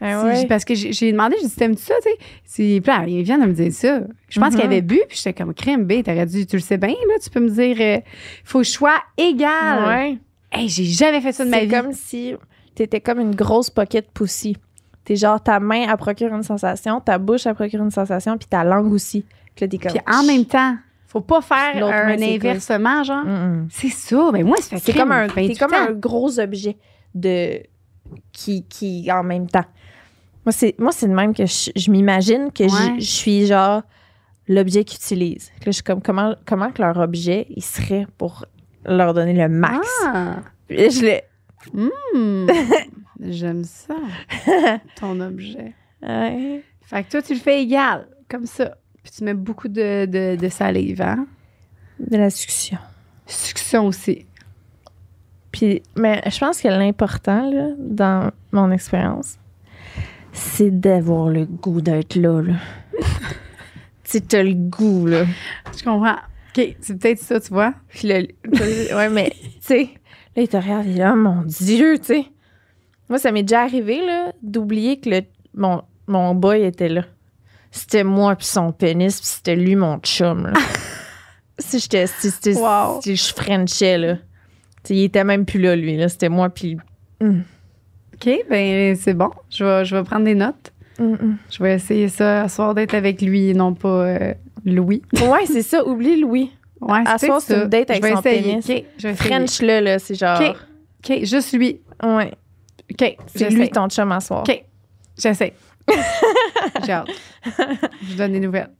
Si- ouais. Parce que j'ai demandé, j'ai dit, t'aimes-tu ça, tu sais? Il vient de me dire ça. Je pense qu'il avait bu, puis j'étais comme crème B, t'aurais dû, tu le sais bien, là, tu peux me dire, euh, faut choix égal. Ouais. Hey, j'ai jamais fait ça de ma C'est vie. comme si t'étais comme une grosse pocket pussy. T'es genre, ta main, elle procure une sensation, ta bouche, elle procure une sensation, puis ta langue aussi. Puis là, en même temps, faut pas faire main, un inversement, genre. C'est ça. Ben moi, ça fait C'est comme un, t'es comme un gros objet de qui, qui en même temps. Moi, c'est, moi, c'est de même que je, je m'imagine que Ouais. je suis genre l'objet qu'ils utilisent. Là, je suis comme, comment, comment que leur objet, il serait pour leur donner le max? Ah! Je Hmm. J'aime ça. Ton objet. Ouais. Fait que toi, tu le fais égal, comme ça. Puis tu mets beaucoup de, de, de salive, hein? De la succion. Succion aussi. Puis, mais je pense que l'important, là, dans mon expérience, c'est d'avoir le goût d'être là, là. tu t'as le goût, là. Je comprends. OK, c'est peut-être ça, tu vois. Puis le, ouais, mais, tu sais, là, il te regarde, il est là, mon Dieu, tu sais. Moi, ça m'est déjà arrivé, là, d'oublier que le, mon, mon boy était là. C'était moi puis son pénis, puis c'était lui, mon chum, là. si j'étais, si, si- Wow. si je frenchais, là. Tu sais, il était même plus là, lui, là. C'était moi puis... Hum, OK, ben c'est bon. Je vais, je vais prendre des notes. Je vais essayer ça à soir d'être avec lui et non pas euh, Louis. Ouais, c'est ça, oublie Louis. Ouais, À c'est une date avec je vais son essayer. pénis. OK, je vais essayer. French-le, là, c'est genre... OK. OK, juste lui. Ouais, OK, c'est lui ton chum à soir. OK, j'essaie. J'ai hâte. Je vous donne des nouvelles.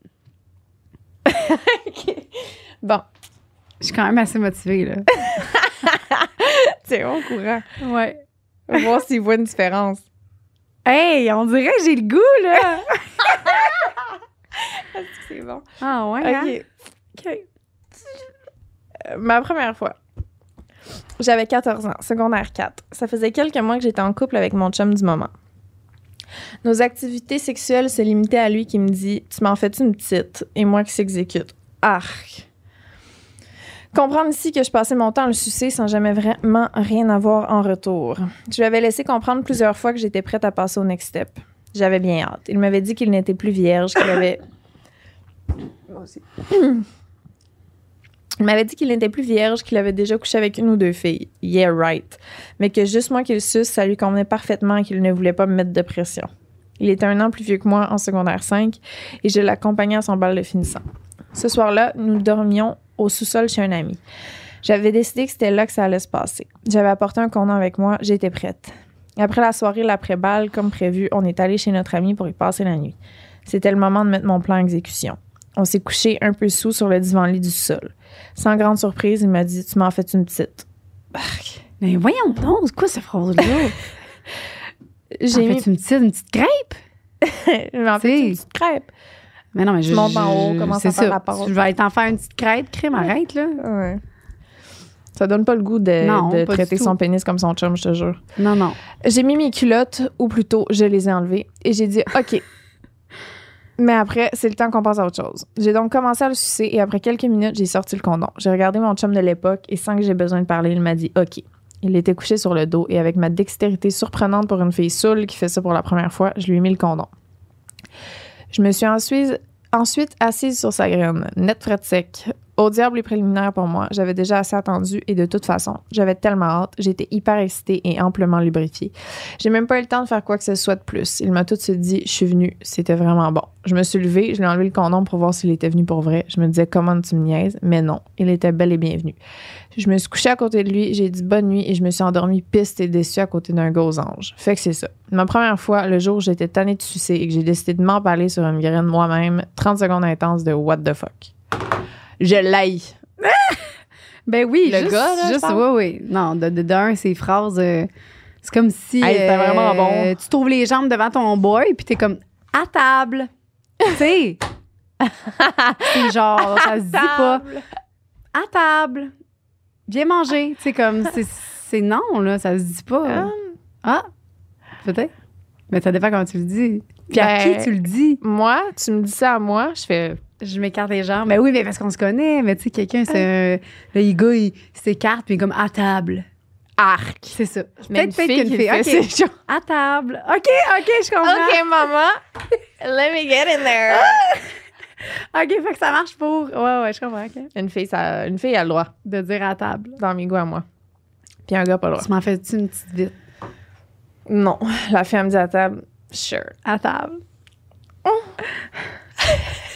Bon, Je suis quand même assez motivée, là. c'est au courant. Ouais. On va voir s'il voit une différence. Hey, on dirait que j'ai le goût, là. C'est bon? Ah ouais, hein? OK. Euh, ma première fois. J'avais 14 ans, secondaire 4. Ça faisait quelques mois que j'étais en couple avec mon chum du moment. Nos activités sexuelles se limitaient à lui qui me dit Tu m'en fais-tu une petite Et moi qui s'exécute. Arc. Comprendre ici que je passais mon temps à le sucer sans jamais vraiment rien avoir en retour. Je lui avais laissé comprendre plusieurs fois que j'étais prête à passer au next step. J'avais bien hâte. Il m'avait dit qu'il n'était plus vierge, qu'il avait Il m'avait dit qu'il n'était plus vierge, qu'il avait déjà couché avec une ou deux filles. Yeah, right. Mais que juste moi qu'il suce, ça lui convenait parfaitement et qu'il ne voulait pas me mettre de pression. Il était un an plus vieux que moi en secondaire 5 et je l'accompagnais à son bal de finissant. Ce soir-là, nous dormions au sous-sol chez un ami. J'avais décidé que c'était là que ça allait se passer. J'avais apporté un condom avec moi, j'étais prête. Après la soirée, l'après-balle, comme prévu, on est allé chez notre ami pour y passer la nuit. C'était le moment de mettre mon plan en exécution. On s'est couché un peu sous sur le divan-lit du sol. Sans grande surprise, il m'a dit Tu m'en fais une petite. Mais voyons donc, c'est quoi cette phrase-là? J'ai mis. une petite, une petite crêpe? Il m'en fait une petite crêpe. Mais non, mais je. montes en haut, je- commence à faire ça. la pâte. Tu vas t'en faire une petite crêpe, crème, arrête, là. Ouais. Ça donne pas le goût de, Non, de traiter son pénis comme son chum, je te jure. Non, non. J'ai mis mes culottes, ou plutôt, je les ai enlevées, et j'ai dit OK. Mais après, c'est le temps qu'on passe à autre chose. J'ai donc commencé à le sucer, et après quelques minutes, j'ai sorti le condom. J'ai regardé mon chum de l'époque, et sans que j'ai besoin de parler, il m'a dit OK. Il était couché sur le dos, et avec ma dextérité surprenante pour une fille saoule qui fait ça pour la première fois, je lui ai mis le condom. Je me suis ensuite, ensuite assise sur sa graine, net frette sec. Au diable les préliminaires pour moi, j'avais déjà assez attendu et de toute façon, j'avais tellement hâte, j'étais hyper excitée et amplement lubrifiée. J'ai même pas eu le temps de faire quoi que ce soit de plus. Il m'a tout de suite dit Je suis venue, c'était vraiment bon. Je me suis levée, je lui ai enlevé le condom pour voir s'il était venu pour vrai. Je me disais Comment tu me niaises? Mais non, il était bel et bien venu. Je me suis couchée à côté de lui, j'ai dit bonne nuit et je me suis endormie piste et déçue à côté d'un gros ange. Fait que c'est ça. Ma première fois, le jour où j'étais tannée de sucer et que j'ai décidé de m'en parler sur une graine moi-même, 30 secondes intenses de what the fuck. Je l'aille. Ben oui, Le juste, gars, là, juste, parle? oui, oui. Non, de, ces phrases, euh, c'est comme si Hey, c'était euh, vraiment bon. tu trouves les jambes devant ton boy, puis t'es comme à table. tu sais? c'est genre, ça se dit pas. À table. Viens manger. Tu sais, comme, c'est, non, là, ça se dit pas. Ah, peut-être. Mais ça dépend comment tu le dis. Puis à Ben, qui tu le dis? Moi, tu me dis ça à moi, je fais Je m'écarte les jambes. Mais oui, mais parce qu'on se connaît. Mais tu sais, quelqu'un, c'est un. Là, le gars, il s'écarte, puis il est comme à table. arc. C'est ça. Mais Peut-être qu'une fille. fait, À table. OK, OK, je comprends. OK, maman, let me get in there. OK, fait que ça marche pour. Ouais, ouais, je comprends. Une fille, ça, une fille a le droit, De dire à table. dans mes goûts à moi. Puis un gars, pas le droit. Tu m'en fais-tu une petite vite? Non, la fille, elle me dit à table, sure. À table.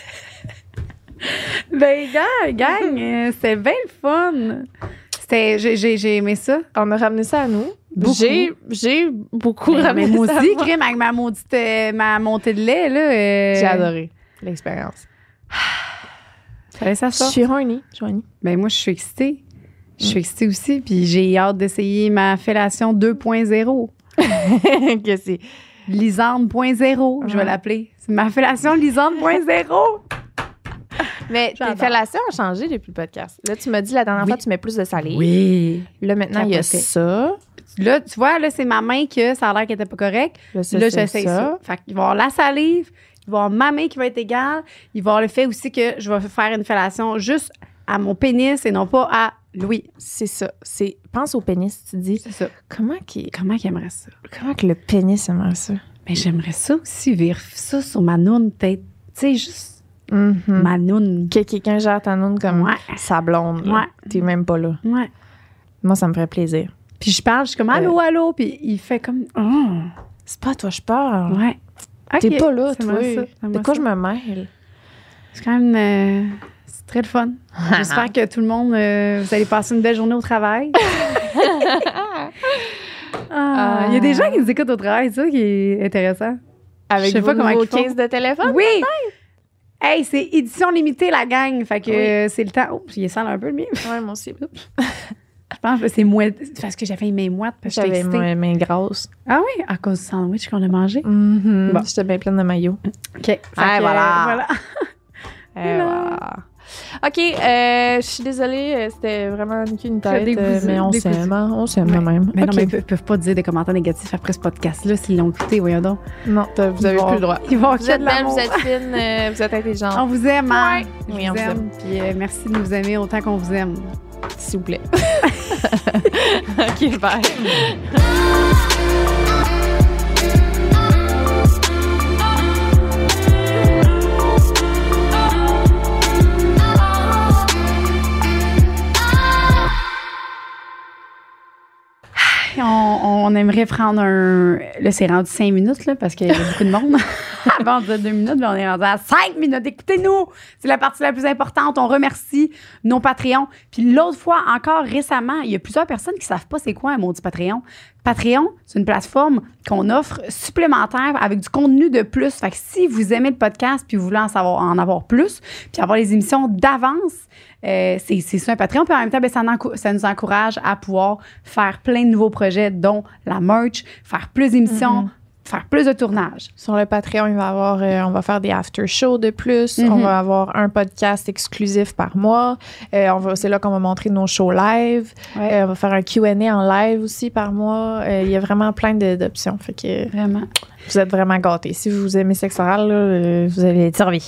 ben, gang, gang, euh, c'était bien le fun. C'était, j'ai, j'ai, j'ai aimé ça. On a ramené ça à nous. Beaucoup. J'ai, j'ai beaucoup Ben, ramené mais moi ça aussi, moi. crème avec ma maudite, euh, ma montée de lait, là. euh, J'ai adoré l'expérience. Fallait ça Je suis suis horny. Ben, moi, je suis excitée. Je suis excitée aussi, puis j'ai hâte d'essayer ma fellation 2.0. que c'est. Lisande 0.0, je vais Ouais. l'appeler. C'est ma fellation Lisande 0.0. Mais tes fellations ont changé depuis le podcast. Là, tu m'as dit la dernière Oui. fois, tu mets plus de salive. Oui. Là, maintenant, il y a ça. Là, tu vois, là, c'est ma main que ça a l'air qu'elle était pas correcte. Là, ça, j'essaie ça. Fait qu'il va y avoir la salive, il va y avoir ma main qui va être égale, il va y avoir le fait aussi que je vais faire une fellation juste à mon pénis et non pas à Louis. C'est ça. C'est pense au pénis, tu dis. C'est ça. Comment qui Comment qu'il aimerait ça? comment que le pénis aimerait ça? Mais j'aimerais ça aussi, vivre ça sur ma noune, peut-être. Tu sais, juste Mhm. ma noune. Que quelqu'un gère ta noune comme Ouais. sa blonde. Ouais. T'es même pas là. Ouais. Moi, ça me ferait plaisir. Puis je parle, je suis comme allô, allô, puis il fait comme oh, C'est pas à toi, je parle. ouais. T'es pas là, toi. ça, De quoi ça. je me mêle? C'est quand même euh, c'est très le fun. J'espère que tout le monde euh, vous allez passer une belle journée au travail. Ah, Il y a des gens qui nous écoutent au travail, c'est ça qui est intéressant. Avec Je sais vos pas comment nouveaux ils font. 15 de téléphone? Oui! Hey, c'est édition limitée, la gang. Fait que euh, c'est le temps. Oh, il est sale un peu, le mien. Ouais, moi aussi. Je pense que c'est mouette. Parce que j'avais mes moites, parce que J'avais mes mains grosses. Ah oui, à cause du sandwich qu'on a mangé. Mhm. Bon. J'étais bien pleine de maillots. OK. Fait Ah, que, voilà. voilà. Eh, voilà. OK, euh, je suis désolée, euh, c'était vraiment une queue, une tête, dégoûté, euh, mais on s'aime, hein, on s'aime Ouais. même. Mais non, OK. mais ils peuvent, peuvent pas dire des commentaires négatifs après ce podcast-là s'ils l'ont écouté, voyons donc. Non, vous avez vont- plus le droit. Ils vont Vous êtes belle, vous êtes fine, euh, vous êtes On intelligente, vous aime, hein? Oui, on vous vous aime. Puis euh, merci de nous aimer autant qu'on vous aime. s'il vous plaît. OK, bye. On, on aimerait prendre un. Là, c'est rendu cinq minutes, là, parce qu'il y a beaucoup de monde. Avant, on disait deux minutes, mais on est rendu à cinq minutes. Écoutez-nous! C'est la partie la plus importante. On remercie nos Patreons. Puis l'autre fois, encore récemment, il y a plusieurs personnes qui savent pas c'est quoi un maudit Patreon. Patreon, c'est une plateforme qu'on offre supplémentaire avec du contenu de plus. Fait que si vous aimez le podcast puis vous voulez en, savoir, en avoir plus, puis avoir les émissions d'avance, euh, c'est ça un Patreon. Puis en même temps, ben, ça, nous encourage à pouvoir faire plein de nouveaux projets, dont la merch, faire plus d'émissions, faire plus de tournages. Sur le Patreon, il va avoir, euh, on va faire des after shows de plus. Mhm. On va avoir un podcast exclusif par mois. Euh, on va, c'est là qu'on va montrer nos shows live. Ouais. Euh, on va faire un Q&A en live aussi par mois. Il y a vraiment plein d'options. Fait que Vraiment. Vous êtes vraiment gâtés. Si vous aimez sexe oral, là, euh, vous allez être servi.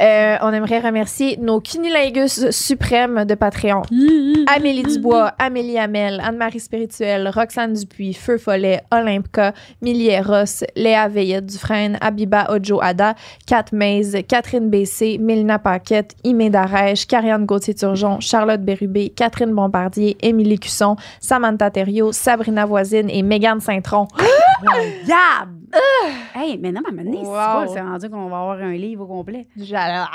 Euh, on aimerait remercier nos cunilingus suprêmes de Patreon. Amélie Dubois, Amélie Hamel, Anne-Marie Spirituelle, Roxane Dupuis, Feu Follet, Olympka, Millie Ross, Léa Veillette Dufresne, Abiba Ojo Ada, Kat Maze, Catherine Bessé, Mélina Paquette, Imé Darèche, Carianne Gauthier-Turgeon, Charlotte Bérubé, Catherine Bombardier, Émilie Cusson, Samantha Thériault, Sabrina Voisine et Mégane Saint-Tron. Yab! Hey, mais non, mais maintenant, c'est Wow. pas, c'est rendu qu'on va avoir un livre au complet. J'adore.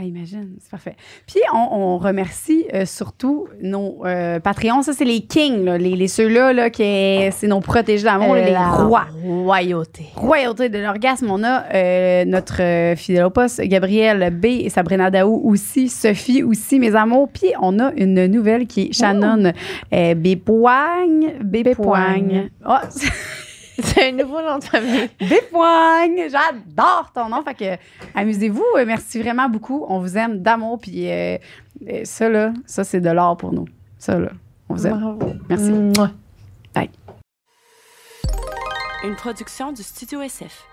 Ah, imagine, c'est parfait. Puis, on, on remercie euh, surtout nos euh, Patreons. Ça, c'est les kings, là, les, les ceux-là, là, qui est- c'est nos protégés d'amour, les rois. Royauté. Royauté de l'orgasme, on a euh, notre euh, fidèle au poste, Gabrielle B et Sabrina Daou aussi, Sophie aussi, mes amours. Puis on a une nouvelle qui est Shannon euh, Bépoigne. Bépoigne. Ah, C'est un nouveau nom de famille. Bépoigne! J'adore ton nom. Fait que amusez-vous. Euh, Merci vraiment beaucoup. On vous aime d'amour. Puis euh, euh, ça, là, ça, c'est de l'or pour nous. Ça, là, on vous aime. Bravo. Merci. Mouah. Une production du Studio SF.